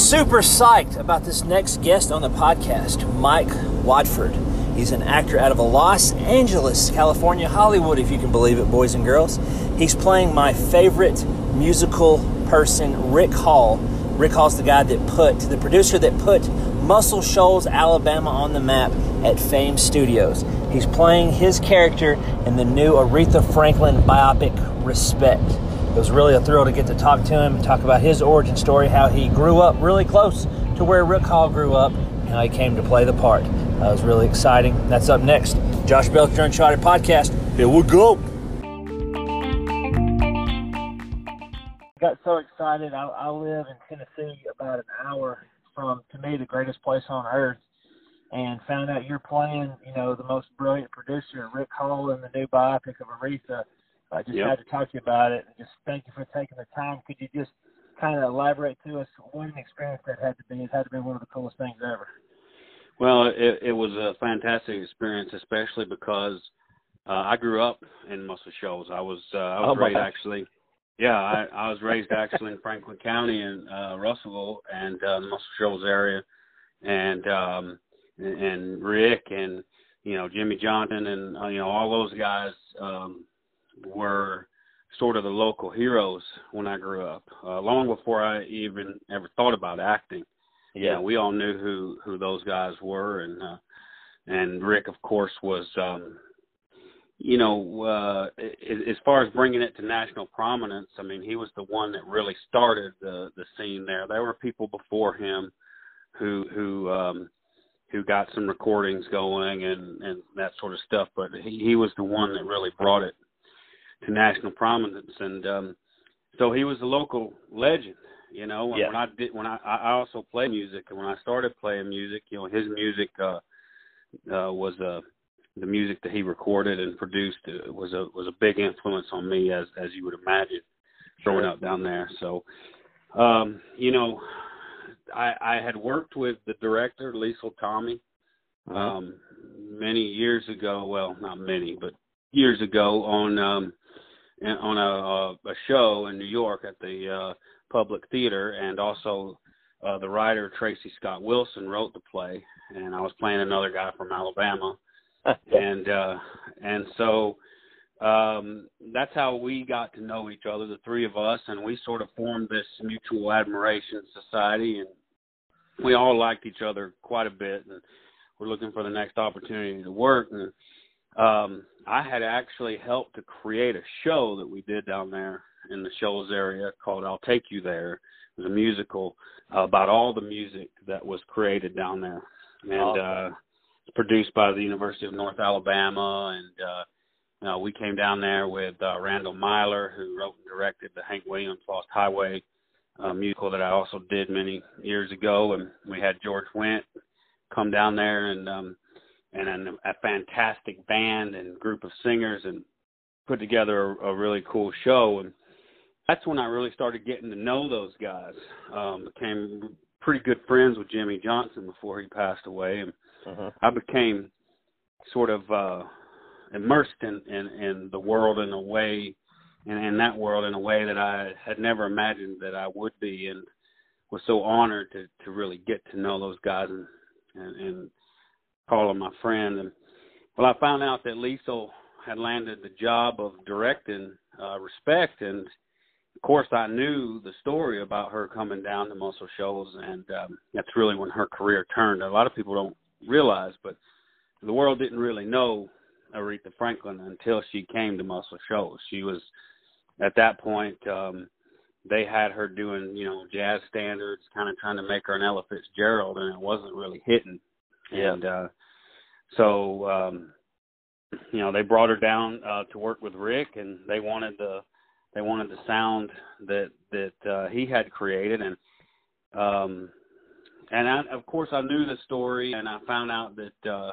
Super psyched about this next guest on the podcast, Mike Watford. He's an actor out of a Los Angeles, California, Hollywood, if you can believe it, boys and girls. He's playing my favorite musical person, Rick Hall. Rick Hall's the guy that put, the producer that put Muscle Shoals, Alabama on the map at Fame Studios. He's playing his character in the new Aretha Franklin biopic, Respect. It was really a thrill to get to talk to him and talk about his origin story, how he grew up really close to where Rick Hall grew up, and how he came to play the part. Uh, that was really exciting. That's up next. Josh Belcher Uncharted Podcast. Here we go. Got so excited. I, I live in Tennessee, about an hour from, to me, the greatest place on earth, and found out you're playing, you know, the most brilliant producer, Rick Hall, in the new biopic of Aretha. I just Yep. had to talk to you about it and just thank you for taking the time. Could you just kind of elaborate to us what an experience that had to be? It had to be one of the coolest things ever. Well, it, it was a fantastic experience, especially because uh, I grew up in Muscle Shoals. I was uh, I was Oh, raised gosh. actually, yeah, I, I was raised actually in Franklin County in uh, Russellville and uh, the Muscle Shoals area, and um, and, and Rick and you know Jimmy Johnson and uh, you know all those guys um, were sort of the local heroes when I grew up, uh, long before I even ever thought about acting you know, we all knew who who those guys were, and uh, and Rick, of course, was um, you know uh, as far as bringing it to national prominence. I mean, he was the one that really started the the scene there. There were people before him who who um, who got some recordings going and and that sort of stuff, but he, he was the one that really brought it to national prominence, and um, so he was a local legend you know and Yeah. when i did when i i also play music. And when i started playing music you know his music uh uh was uh the music that he recorded and produced uh, was a was a big influence on me as as you would imagine growing Sure. up down there. So um you know i i had worked with the director Liesl Tommy um many years ago. Well not many but years ago on um on a, a a show in New York at the uh public theater. And also uh the writer Tracey Scott Wilson wrote the play. And I was playing another guy from Alabama. And uh and so um that's how we got to know each other the three of us. And we sort of formed this mutual admiration society. And we all liked each other quite a bit. And we're looking for the next opportunity to work. And um I had actually helped to create a show that we did down there in the Shoals area called I'll Take You There. It was a musical uh, about all the music that was created down there. And Awesome. uh it's produced by the University of North Alabama and uh you know, we came down there with uh, Randal Myler, who wrote and directed the Hank Williams Lost Highway a musical that I also did many years ago, and we had George Wendt come down there and um, and an, a fantastic band and group of singers and put together a, a really cool show and that's when I really started getting to know those guys. Um, became pretty good friends with Jimmy Johnson before he passed away, and uh-huh. I became sort of uh, immersed in, in in the world in a way, in, in that world in a way that I had never imagined that I would be, and was so honored to to really get to know those guys and and, and them my friend. And well, I found out that Liesl had landed the job of directing uh, Respect, and of course I knew the story about her coming down to Muscle Shoals, and um, that's really when her career turned. A lot of people don't realize, but the world didn't really know Aretha Franklin until she came to Muscle Shoals. She was at that point. um they had her doing, you know, jazz standards, kind of trying to make her an Ella Fitzgerald, and it wasn't really hitting. Yeah. And uh, so, um, you know, they brought her down uh, to work with Rick, and they wanted the they wanted the sound that that uh, he had created, and um, and I, of course I knew the story, and I found out that uh,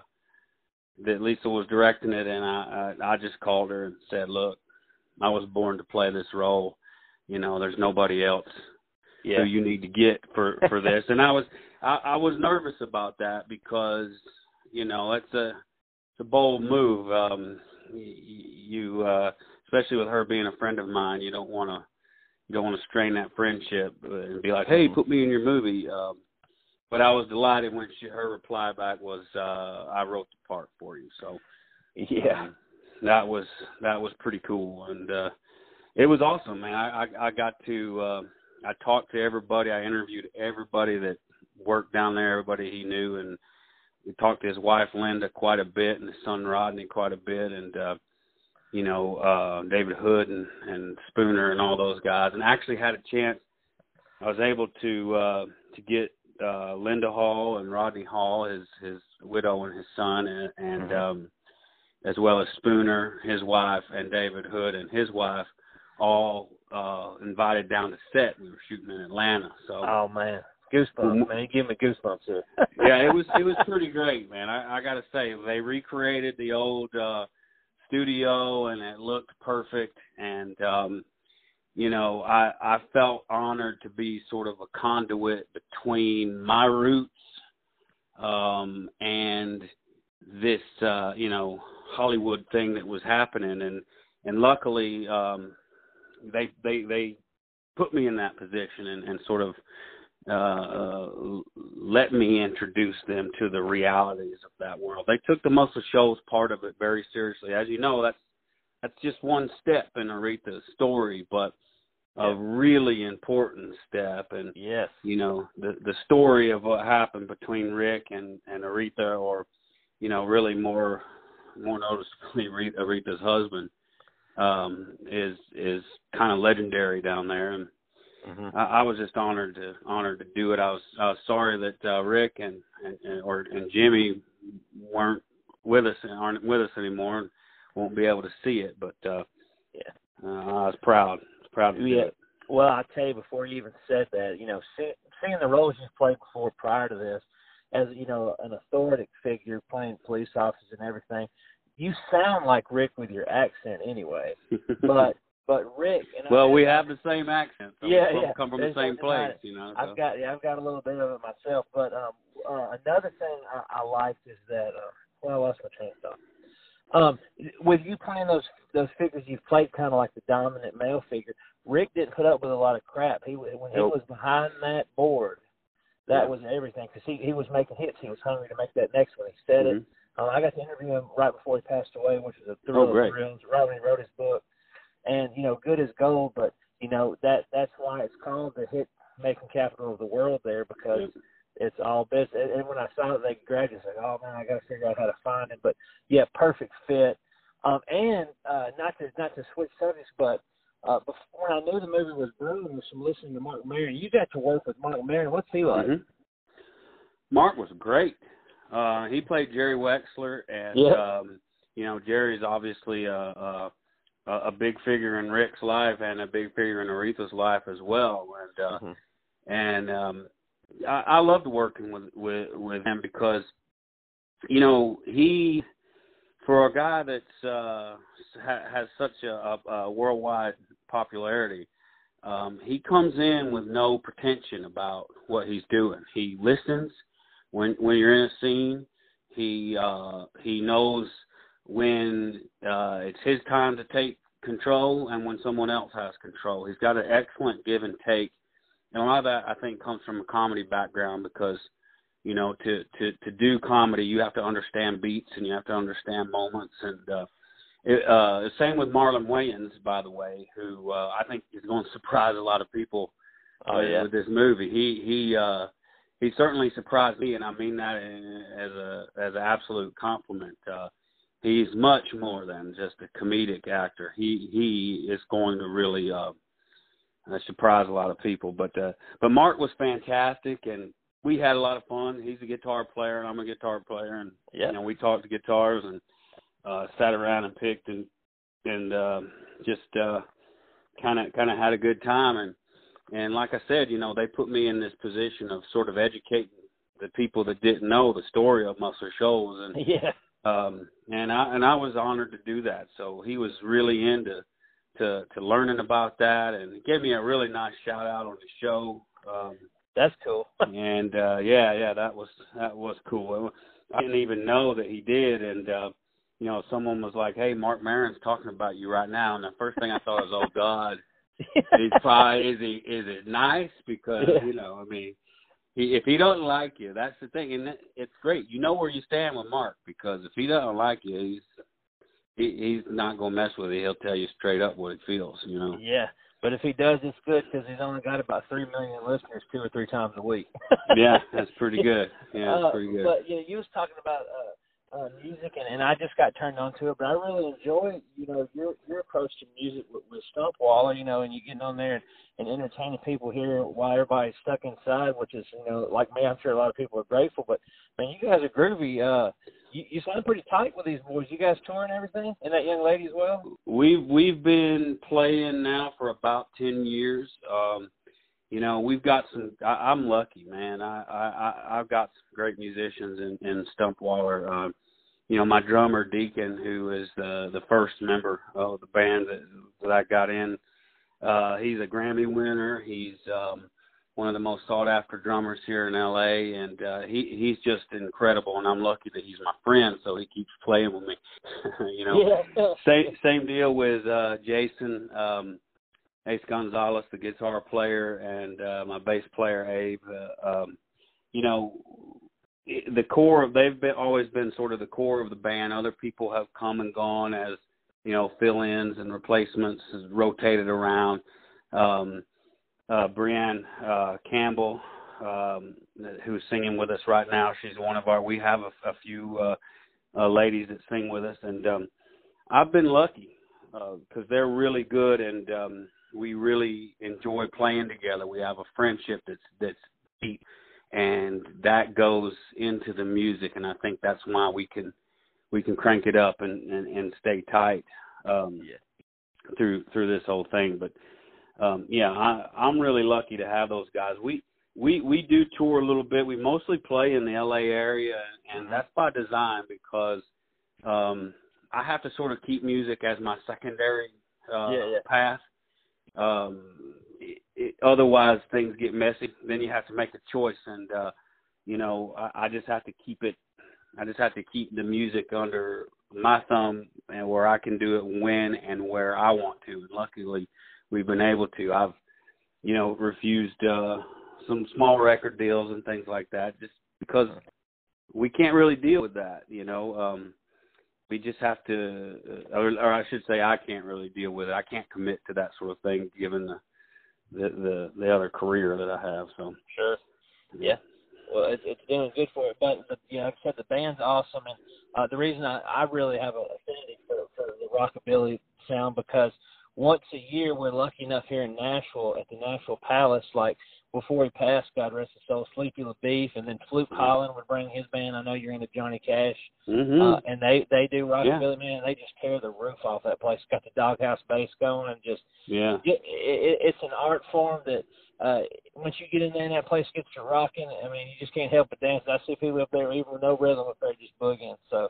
that Liesl was directing it, and I, I I just called her and said, look, I was born to play this role. You know, there's nobody else yeah. who you need to get for for this. and I was I, I was nervous about that because you know it's a it's a bold move. Um, you uh, especially with her being a friend of mine, you don't want to you don't want to strain that friendship and be like, hey, put me in your movie. Um, but I was delighted when she her reply back was, uh, I wrote the part for you. So yeah, um, that was that was pretty cool and. uh it was awesome, man. I I, I got to uh, I talked to everybody. I interviewed everybody that worked down there, everybody he knew, and we talked to his wife Linda quite a bit, and his son Rodney quite a bit, and uh, you know uh, David Hood and and Spooner and all those guys, and actually had a chance. I was able to uh, to get uh, Linda Hall and Rodney Hall, his his widow and his son, and, and mm-hmm. um, as well as Spooner, his wife, and David Hood and his wife all uh invited down to set. We were shooting in Atlanta. So Oh man. Goosebumps, man. You give me goosebumps here. yeah, it was it was pretty great, man. I, I gotta say, they recreated the old uh studio and it looked perfect and um you know, I I felt honored to be sort of a conduit between my roots um and this uh, you know, Hollywood thing that was happening and and luckily um they they they put me in that position and, and sort of uh, uh, let me introduce them to the realities of that world. They took the Muscle Shoals part of it very seriously. As you know, that's that's just one step in Aretha's story, but a really important step. And yes, you know the the story of what happened between Rick and and Aretha, or you know really more more noticeably Aretha's husband um, is is kind of legendary down there, and mm-hmm. I, I was just honored to honored to do it. I was I was sorry that uh, Rick and, and, and or and Jimmy weren't with us and aren't with us anymore and won't be able to see it, but uh, yeah, uh, I was proud proud to yeah. do it. Well, I tell you, before you even said that, you know, see, seeing the roles you've played before prior to this, as you know, an authoritative figure playing police officers and everything, you sound like Rick with your accent anyway. but but Rick and well, I, we have the same accent. So yeah, we yeah. Come from the same place, you know. So. I've got yeah, I've got a little bit of it myself. But um, uh, another thing I, I liked is that uh, well, I lost my train of thought. Um, with you playing those those figures, you've played kind of like the dominant male figure. Rick didn't put up with a lot of crap. He when he nope. was behind that board, that yeah. was everything because he he was making hits. He was hungry to make that next one. He said mm-hmm. it um, I got to interview him right before he passed away, which was a thrill oh, great. of thrills. Right when he wrote his book, and you know, good as gold. But you know that that's why it's called the hit making capital of the world there because it's all business. And when I saw that they graduated, I like, oh man, I got to figure out how to find him. But yeah, perfect fit. Um, and uh, not to not to switch subjects, but uh, before I knew the movie was brewing, was from listening to Marc Maron. You got to work with Marc Maron. What's he like? Mm-hmm. Marc was great. Uh, he played Jerry Wexler, and yeah. um, you know Jerry's obviously a, a a, a big figure in Rick's life and a big figure in Aretha's life as well. And uh, mm-hmm. and um, I, I loved working with with with him because you know he for a guy that's uh ha, has such a, a, a worldwide popularity um he comes in with no pretension about what he's doing he listens when when you're in a scene he uh he knows when uh it's his time to take control and when someone else has control. He's got an excellent give and take. And a lot of that i think comes from a comedy background because you know to to to do comedy you have to understand beats and you have to understand moments. And uh it, uh same with Marlon Wayans by the way who uh I think is going to surprise a lot of people oh, yeah. with this movie. He he uh he certainly surprised me and I mean that as a as an absolute compliment. Uh he's much more than just a comedic actor he he is going to really uh surprise a lot of people but uh but Marc was fantastic and we had a lot of fun. He's a guitar player, and I'm a guitar player, and yeah. you know we talked guitars and uh, sat around and picked and and uh, just kind of kind of had a good time. And and like I said, you know they put me in this position of sort of educating the people that didn't know the story of Muscle Shoals, and yeah. Um, and I and I was honored to do that. So he was really into to to learning about that, and gave me a really nice shout out on the show. Um, that's cool. and uh yeah, yeah, that was that was cool. I didn't even know that he did and uh you know, someone was like, "Hey, Marc Maron's talking about you right now," and the first thing I thought was, "Oh God, he's probably is he is it nice?" Because you know, I mean, he if he doesn't like you, that's the thing, and it's great. You know where you stand with Marc because if he doesn't like you, he's he, he's not gonna mess with you. He'll tell you straight up what he feels. You know. Yeah, but if he does, it's good because he's only got about three million listeners two or three times a week. yeah, that's pretty good. Yeah, that's uh, pretty good. But yeah, you was talking about uh, uh, music, and, and I just got turned on to it. But I really enjoy, you know, your your approach to music with, with Stumpwaller, you know, and you getting on there and, and entertaining people here while everybody's stuck inside, which is, you know, like me, I'm sure a lot of people are grateful. But man, you guys are groovy. Uh, you, you sound pretty tight with these boys. You guys touring everything, and that young lady as well. We've we've been playing now for about ten years. Um, you know, we've got some. I, I'm lucky, man. I, I I've got some great musicians in in Stumpwaller. Um, you know, my drummer Deacon, who is the the first member of the band that that I got in. Uh, he's a Grammy winner. He's um, one of the most sought after drummers here in LA and uh he he's just incredible and I'm lucky that he's my friend so he keeps playing with me. you know. Yeah. Same same deal with uh Jason um Ace Gonzalez the guitar player and uh my bass player Abe uh, um you know the core of they've been always been sort of the core of the band other people have come and gone as you know fill-ins and replacements has rotated around um uh, Brianne uh, Campbell, um, who's singing with us right now. She's one of our. We have a, a few uh, uh, ladies that sing with us, and um, I've been lucky because uh, they're really good, and um, we really enjoy playing together. We have a friendship that's that's deep, and that goes into the music, and I think that's why we can we can crank it up and and, and stay tight um, yeah. through through this whole thing, but um, yeah, I, I'm really lucky to have those guys. We we we do tour a little bit. We mostly play in the LA area, and Mm-hmm. that's by design because um, I have to sort of keep music as my secondary uh, Yeah, yeah. path. Um, it, it, otherwise, things get messy. Then you have to make a choice, and uh, you know, I, I just have to keep it. I just have to keep the music under my thumb, and where I can do it when and where I want to. And luckily, we've been able to. I've, you know, refused uh, some small record deals and things like that just because we can't really deal with that. You know, um, we just have to, uh, or, or I should say, I can't really deal with it. I can't commit to that sort of thing given the the the, the other career that I have. So sure, yeah. Well, it's it's doing good for it, but the, you know, like I said, the band's awesome, and uh, the reason I, I really have a affinity for, for the rockabilly sound because once a year we're lucky enough here in Nashville at the Nashville Palace, like before he passed, God rest his soul, Sleepy LaBeef, and then Fluke Holland would bring his band. I know you're into Johnny Cash, mm-hmm. uh, and they they do rockabilly yeah. man. They just tear the roof off that place. Got the doghouse bass going, and just yeah, it, it, it's an art form that uh once you get in there and that place gets to rocking, I mean you just can't help but dance. I see people up there even with no rhythm up there just boogieing. So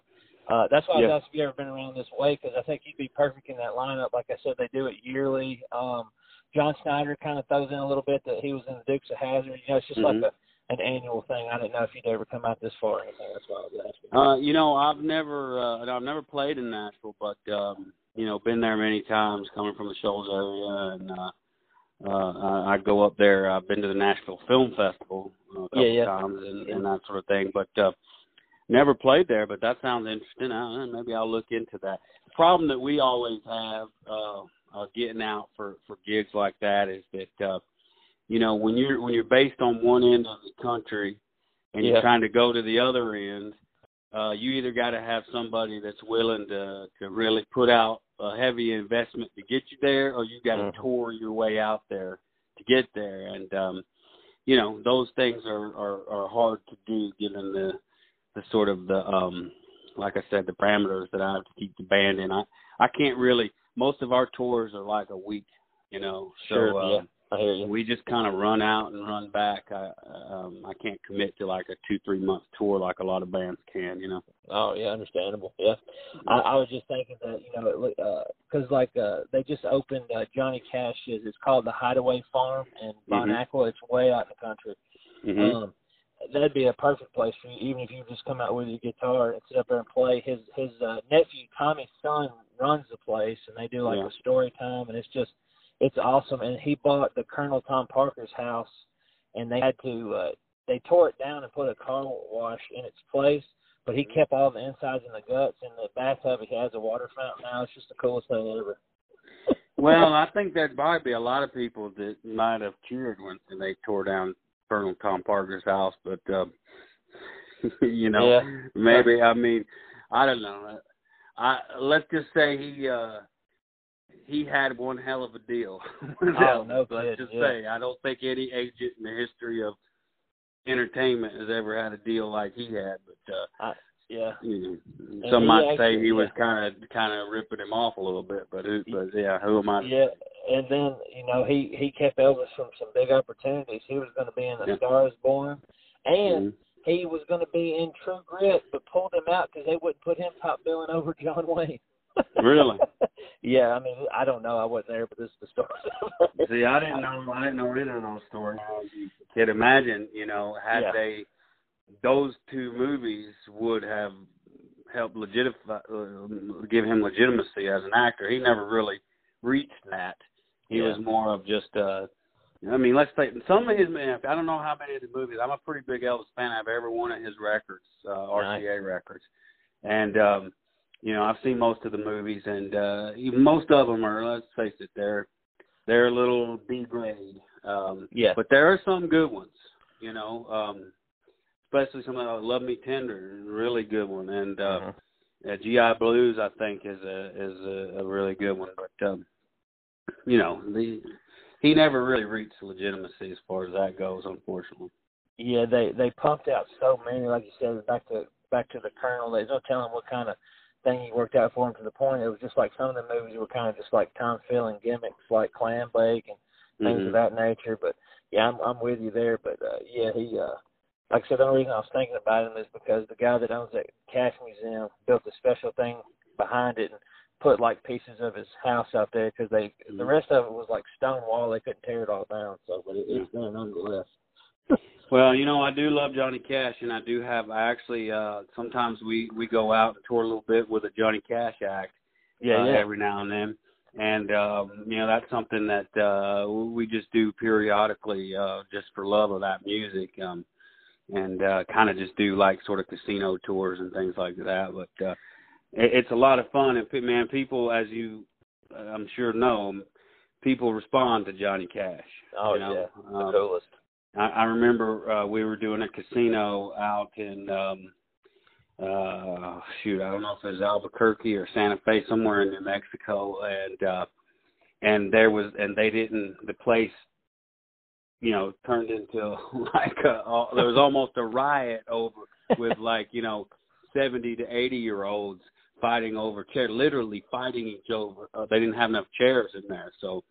uh, that's why yeah. I asked if you ever been around this way because I think you'd be perfect in that lineup. Like I said, they do it yearly. Um, John Schneider kind of throws in a little bit that he was in the Dukes of Hazzard. You know, it's just mm-hmm. like a an annual thing. I didn't know if you'd ever come out this far or anything. That's why I was asking. Uh, you know, I've never uh, I've never played in Nashville, but um, you know, been there many times coming from the Shoals area, and uh, uh, I go up there. I've been to the Nashville Film Festival uh, a couple yeah, yeah. times and, and that sort of thing, but. uh Never played there, but that sounds interesting. Uh, maybe I'll look into that. The problem that we always have uh, getting out for for gigs like that is that uh, you know when you're when you're based on one end of the country and Yeah. you're trying to go to the other end, uh, you either got to have somebody that's willing to to really put out a heavy investment to get you there, or you got to Mhm. tour your way out there to get there. And um, you know those things are, are are hard to do given the the sort of the um like I said the parameters that I have to keep the band in. I I can't really. Most of our tours are like a week, you know. So Sure, uh, yeah. I hear you. we just kind of run out and run back. I um I can't commit to like a two three month tour like a lot of bands can, you know. Oh yeah, understandable. Yeah, I, I was just thinking that you know, it, uh 'cause like uh, they just opened uh, Johnny Cash's. It's called the Hideaway Farm in Bon Mhm. Aqua. It's way out in the country. Mm-hmm. Um, that'd be a perfect place for you, even if you just come out with your guitar and sit up there and play. His his uh, nephew Tommy's son runs the place, and they do like Yeah. a story time, and it's just it's awesome. And he bought the Colonel Tom Parker's house, and they had to uh, they tore it down and put a car wash in its place. But he kept all the insides and the guts. In the bathtub, he has a water fountain now. It's just the coolest thing ever. Well, I think there'd probably be a lot of people that might have cheered when they tore down Colonel Tom Parker's house, but um you know, Yeah. maybe I mean, I don't know. I let's just say he uh he had one hell of a deal. Oh, no let's just yeah. say I don't think any agent in the history of entertainment has ever had a deal like he had, but uh Yeah. you know, some might say actually- he was kind of kind of ripping him off a little bit, but who, but yeah, who am I? Yeah, and then you know he he kept Elvis from some big opportunities. He was going to be in The Yeah. Stars Born, and Mhm. He was going to be in True Grit, but pulled him out because they wouldn't put him top billing over John Wayne. Really? yeah, I mean I don't know. I wasn't there, but this is the story. See, I didn't know. I didn't know any of those stories. You could imagine, you know, had Yeah. they those two movies would have helped legitimate uh, give him legitimacy as an actor. He never really reached that. He Yeah. was more of just. uh I mean, let's say some of his. I don't know how many of the movies. I'm a pretty big Elvis fan. I've every one of his records, uh, RCA records, and um you know I've seen most of the movies, and uh most of them are. Let's face it, they're they're a little B grade. Um, Yeah. But there are some good ones, you know, um, especially some of Love Me Tender, really good one, and uh, Mhm. uh, GI Blues I think is a is a, a really good one. But um, you know, the he never really reached legitimacy as far as that goes, unfortunately. Yeah, they they pumped out so many, like you said, back to back to the Colonel. There's no telling what kind of thing he worked out for him to the point it was just like some of the movies were kind of just like time filling gimmicks, like Clambake and things Mhm. of that nature. But yeah, I'm I'm with you there. But uh, yeah, he uh, like I said, the only reason I was thinking about him is because the guy that owns that Cash Museum built a special thing behind it and put like pieces of his house out there because they the Mhm. rest of it was like stone wall. They couldn't tear it all down. So, but it, it's there nonetheless. Well, you know, I do love Johnny Cash, and I do have. I actually uh sometimes we we go out and tour a little bit with a Johnny Cash act. Yeah, uh, yeah. every now and then. And um, you know that's something that uh, we just do periodically, uh, just for love of that music, um, and uh, kind of just do like sort of casino tours and things like that. But uh, it, it's a lot of fun, and man, people, as you, uh, I'm sure know, people respond to Johnny Cash. Oh you know? yeah, the Um, coolest. I, I remember uh, we were doing a casino out in um uh shoot, I don't know if it was Albuquerque or Santa Fe, somewhere in New Mexico, and uh and there was and they didn't the place you know turned into like a there was almost a riot over with like you know 70 to 80 year olds fighting over chairs literally fighting each other. Uh, they didn't have enough chairs in there. So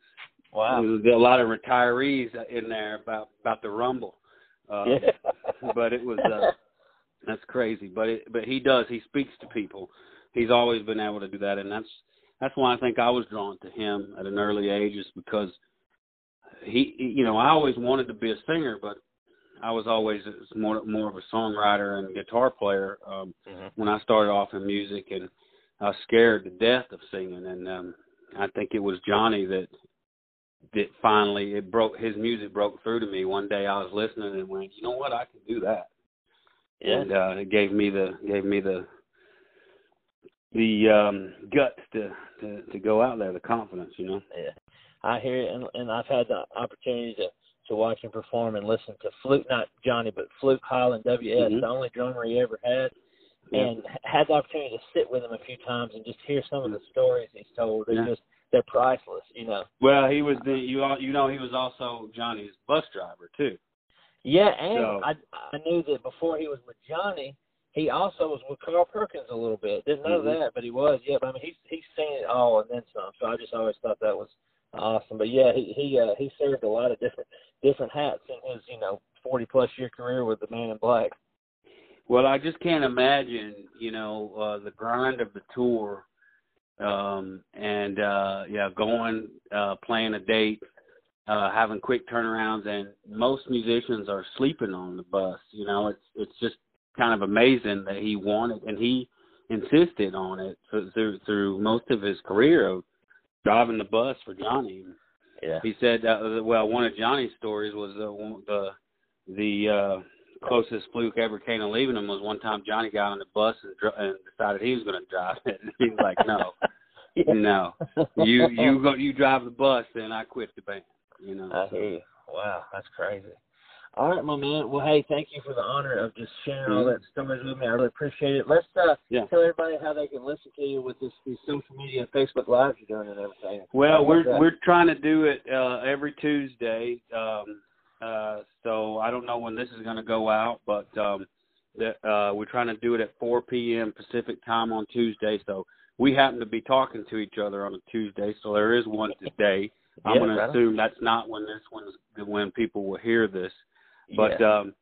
wow. there was a lot of retirees in there about about the rumble. Uh yeah. but it was uh that's crazy. But it but he does he speaks to people. He's always been able to do that. And that's that's why I think I was drawn to him at an early age, is because he, you know, I always wanted to be a singer, but I was always more more of a songwriter and guitar player um, mm-hmm. when I started off in music, and I was scared to death of singing. And um, I think it was Johnny that that finally it broke his music broke through to me. One day I was listening and went, you know what, I can do that. Yeah. And uh, it gave me the gave me the the um guts to, to to go out there, the confidence, you know. Yeah, I hear it, and, and I've had the opportunity to to watch him perform and listen to Fluke, not Johnny, but Fluke Holland, WS, mm-hmm. the only drummer he ever had, yeah. and had the opportunity to sit with him a few times and just hear some of the stories he's told. They're yeah. just they're priceless, you know. Well, he was the you you know he was also Johnny's bus driver too. Yeah, and so. I I knew that before he was with Johnny, he also was with Carl Perkins a little bit. Didn't know mm-hmm. that, but he was. Yeah, but I mean, he's he's seen it all and then some. So I just always thought that was awesome. But yeah, he he uh, he served a lot of different different hats in his you know forty plus year career with the Man in Black. Well, I just can't imagine, you know, uh, the grind of the tour, um, and uh, yeah, going, uh, playing a date, uh, having quick turnarounds, and most musicians are sleeping on the bus. You know, it's it's just kind of amazing that he wanted and he insisted on it through through most of his career of driving the bus for Johnny. Yeah. He said, uh, well, one of Johnny's stories was the the the uh, closest fluke ever came to leaving him was one time Johnny got on the bus and, dr- and decided he was going to drive it. And he was like, no, yeah. no, you you go you drive the bus, then I quit the band. You know. I hear you. Wow, that's crazy. All right, my man. Well, hey, thank you for the honor of just sharing all that stories with me. I really appreciate it. Let's uh, yeah. tell everybody how they can listen to you with this these social media, Facebook Lives you're doing, and everything. Well, we're that? we're trying to do it uh, every Tuesday. Um, uh, so I don't know when this is going to go out, but um, that uh, we're trying to do it at 4 p.m. Pacific time on Tuesday. So we happen to be talking to each other on a Tuesday, so there is one today. I'm going to assume that's not when this one's when people will hear this. But yeah. um,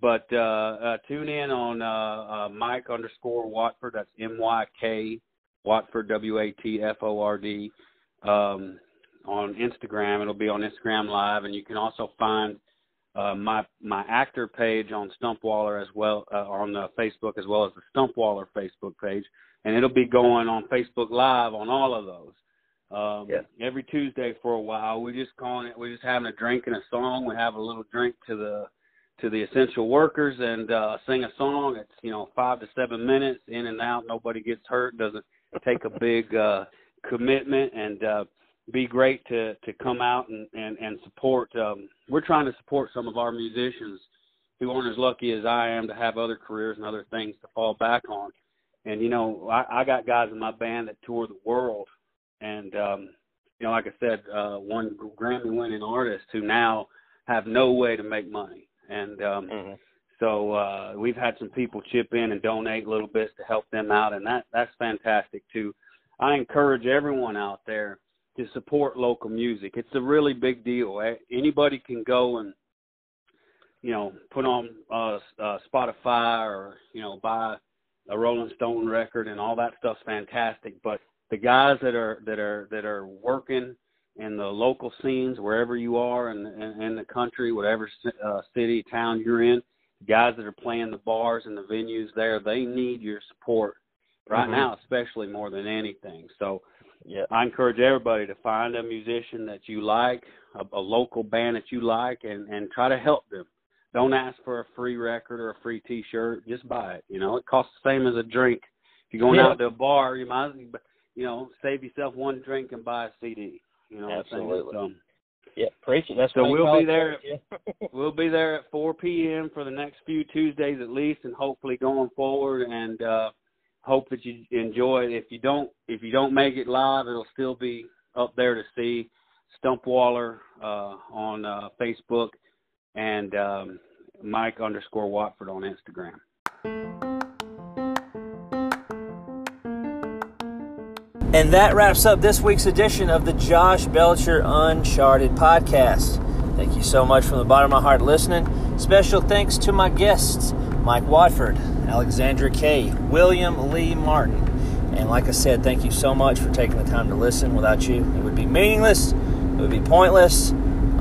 but uh, uh, tune in on uh, uh, Myk underscore Watford. That's M Y K Watford W A T F O R D um, on Instagram. It'll be on Instagram Live, and you can also find uh, my my actor page on Stumpwaller as well uh, on uh, Facebook as well as the Stumpwaller Facebook page, and it'll be going on Facebook Live on all of those. Um, yeah. Every Tuesday for a while, we're just calling it. We're just having a drink and a song. We have a little drink to the to the essential workers and uh, sing a song. It's you know five to seven minutes in and out. Nobody gets hurt. Doesn't take a big uh, commitment and uh, be great to to come out and and, and support. Um, we're trying to support some of our musicians who aren't as lucky as I am to have other careers and other things to fall back on. And you know, I, I got guys in my band that tour the world and um, you know, like I said, uh, one Grammy-winning artist who now have no way to make money, and um, mm-hmm. so uh, we've had some people chip in and donate little bits to help them out, and that that's fantastic too. I encourage everyone out there to support local music. It's a really big deal. Anybody can go and you know put on uh, uh, Spotify or you know buy a Rolling Stone record and all that stuff's fantastic, but the guys that are that are that are working in the local scenes wherever you are in in, in the country, whatever uh, city town you're in, guys that are playing the bars and the venues there, they need your support right mm-hmm. now, especially more than anything. So. Yeah. I encourage everybody to find a musician that you like, a, a local band that you like, and and try to help them. Don't ask for a free record or a free T-shirt. Just buy it. You know, it costs the same as a drink. If you're going yeah. out to a bar, you might you know, save yourself one drink and buy a CD. You know, absolutely. So, yeah, preach it. That's so we'll be there. we'll be there at 4 p.m. for the next few Tuesdays at least, and hopefully going forward. And uh, hope that you enjoy it. If you don't, if you don't make it live, it'll still be up there to see. Stumpwaller uh, on uh, Facebook and um, Myk underscore Watford on Instagram. And that wraps up this week's edition of the Josh Belcher Uncharted podcast. Thank you so much from the bottom of my heart listening. Special thanks to my guests, Myk Watford, Alexandra Kay, William Lee Martin. And like I said, thank you so much for taking the time to listen. Without you, it would be meaningless, it would be pointless,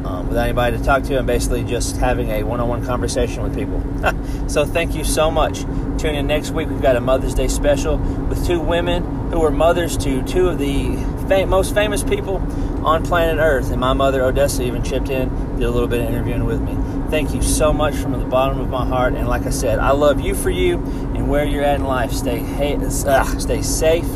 um, without anybody to talk to, and basically just having a one on one conversation with people. so thank you so much. Tune in next week. We've got a Mother's Day special with two women who were mothers to two of the fam- most famous people on planet Earth. And my mother, Odessa, even chipped in, did a little bit of interviewing with me. Thank you so much from the bottom of my heart. And like I said, I love you for you and where you're at in life. Stay, ha- uh, stay safe,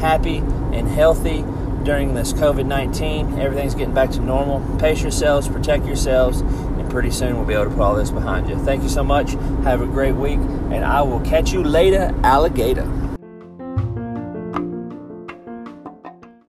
happy, and healthy during this COVID 19. Everything's getting back to normal. Pace yourselves, protect yourselves, and pretty soon we'll be able to put all this behind you. Thank you so much. Have a great week, and I will catch you later, alligator.